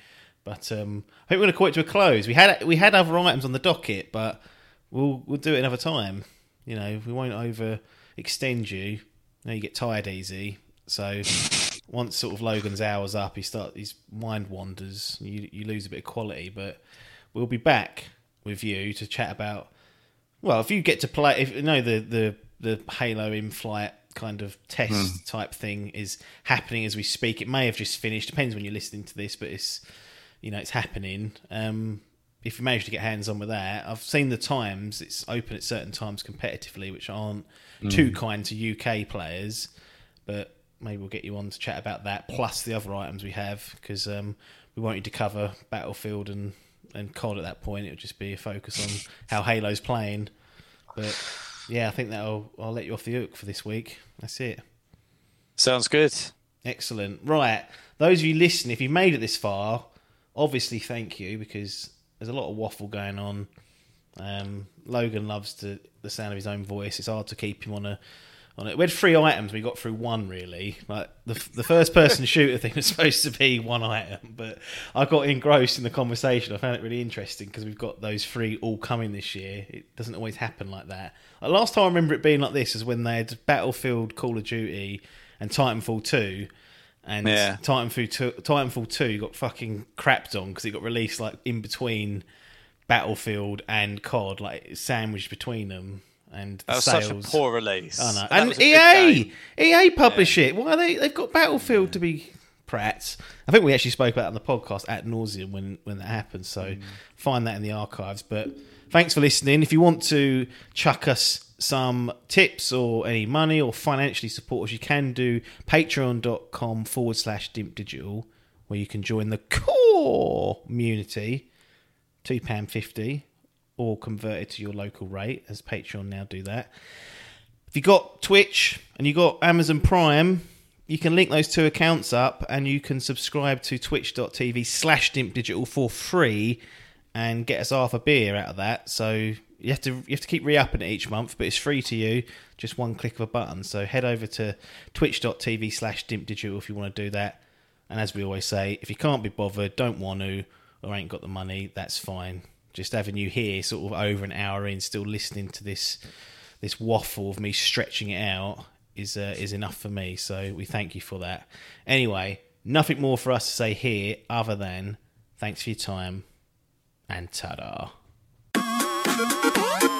But um, I think we're going to call it to a close. We had we had other items on the docket, but we'll we'll do it another time. You know, we won't over extend you. You get tired easy. So once sort of Logan's hours up, he start his mind wanders. You you lose a bit of quality, but we'll be back with you to chat about. Well, if you get to play, if you know the the the Halo in flight kind of test type thing is happening as we speak. It may have just finished. Depends when you're listening to this, but it's you know it's happening. Um, if you manage to get hands on with that, I've seen the times. It's open at certain times competitively, which aren't too kind to UK players. But maybe we'll get you on to chat about that, plus the other items we have, because um, we want you to cover Battlefield and and COD at that point. It'll just be a focus on how Halo's playing. But yeah, I think that'll I'll let you off the hook for this week. That's it. Sounds good. Excellent. Right. Those of you listening, if you made it this far, obviously thank you because there's a lot of waffle going on. Um, Logan loves to, the sound of his own voice. It's hard to keep him on a on it. We had three items. We got through one really. Like the the first person shooter thing was supposed to be one item, but I got engrossed in the conversation. I found it really interesting because we've got those three all coming this year. It doesn't always happen like that. Last time I remember it being like this is when they had Battlefield, Call of Duty, and Titanfall two. And Yeah. Titanfall two, Titanfall two got fucking crapped on because it got released like in between Battlefield and COD, like sandwiched between them. And the That was sales. such a poor release. I know. And was a good EA. EA publish it. Why are they? They've got Battlefield to be prats. I think we actually spoke about it on the podcast at nauseum when when that happened. So Mm. find that in the archives. But thanks for listening. If you want to chuck us some tips or any money or financially support us, you can do patreon.com forward slash dimp digital, where you can join the core community, two pound fifty, or convert it to your local rate, as Patreon now do that. If you got Twitch and you got Amazon Prime, you can link those two accounts up and you can subscribe to twitch.tv slash dimp digital for free and get us half a beer out of that. So You have to you have to keep re-upping it each month, but it's free to you. Just one click of a button. So head over to twitch.tv slash dimpdigital if you want to do that. And as we always say, if you can't be bothered, don't want to, or ain't got the money, that's fine. Just having you here, sort of over an hour in, still listening to this this waffle of me stretching it out is uh, is enough for me. So we thank you for that. Anyway, nothing more for us to say here other than thanks for your time and ta-da. Thank you.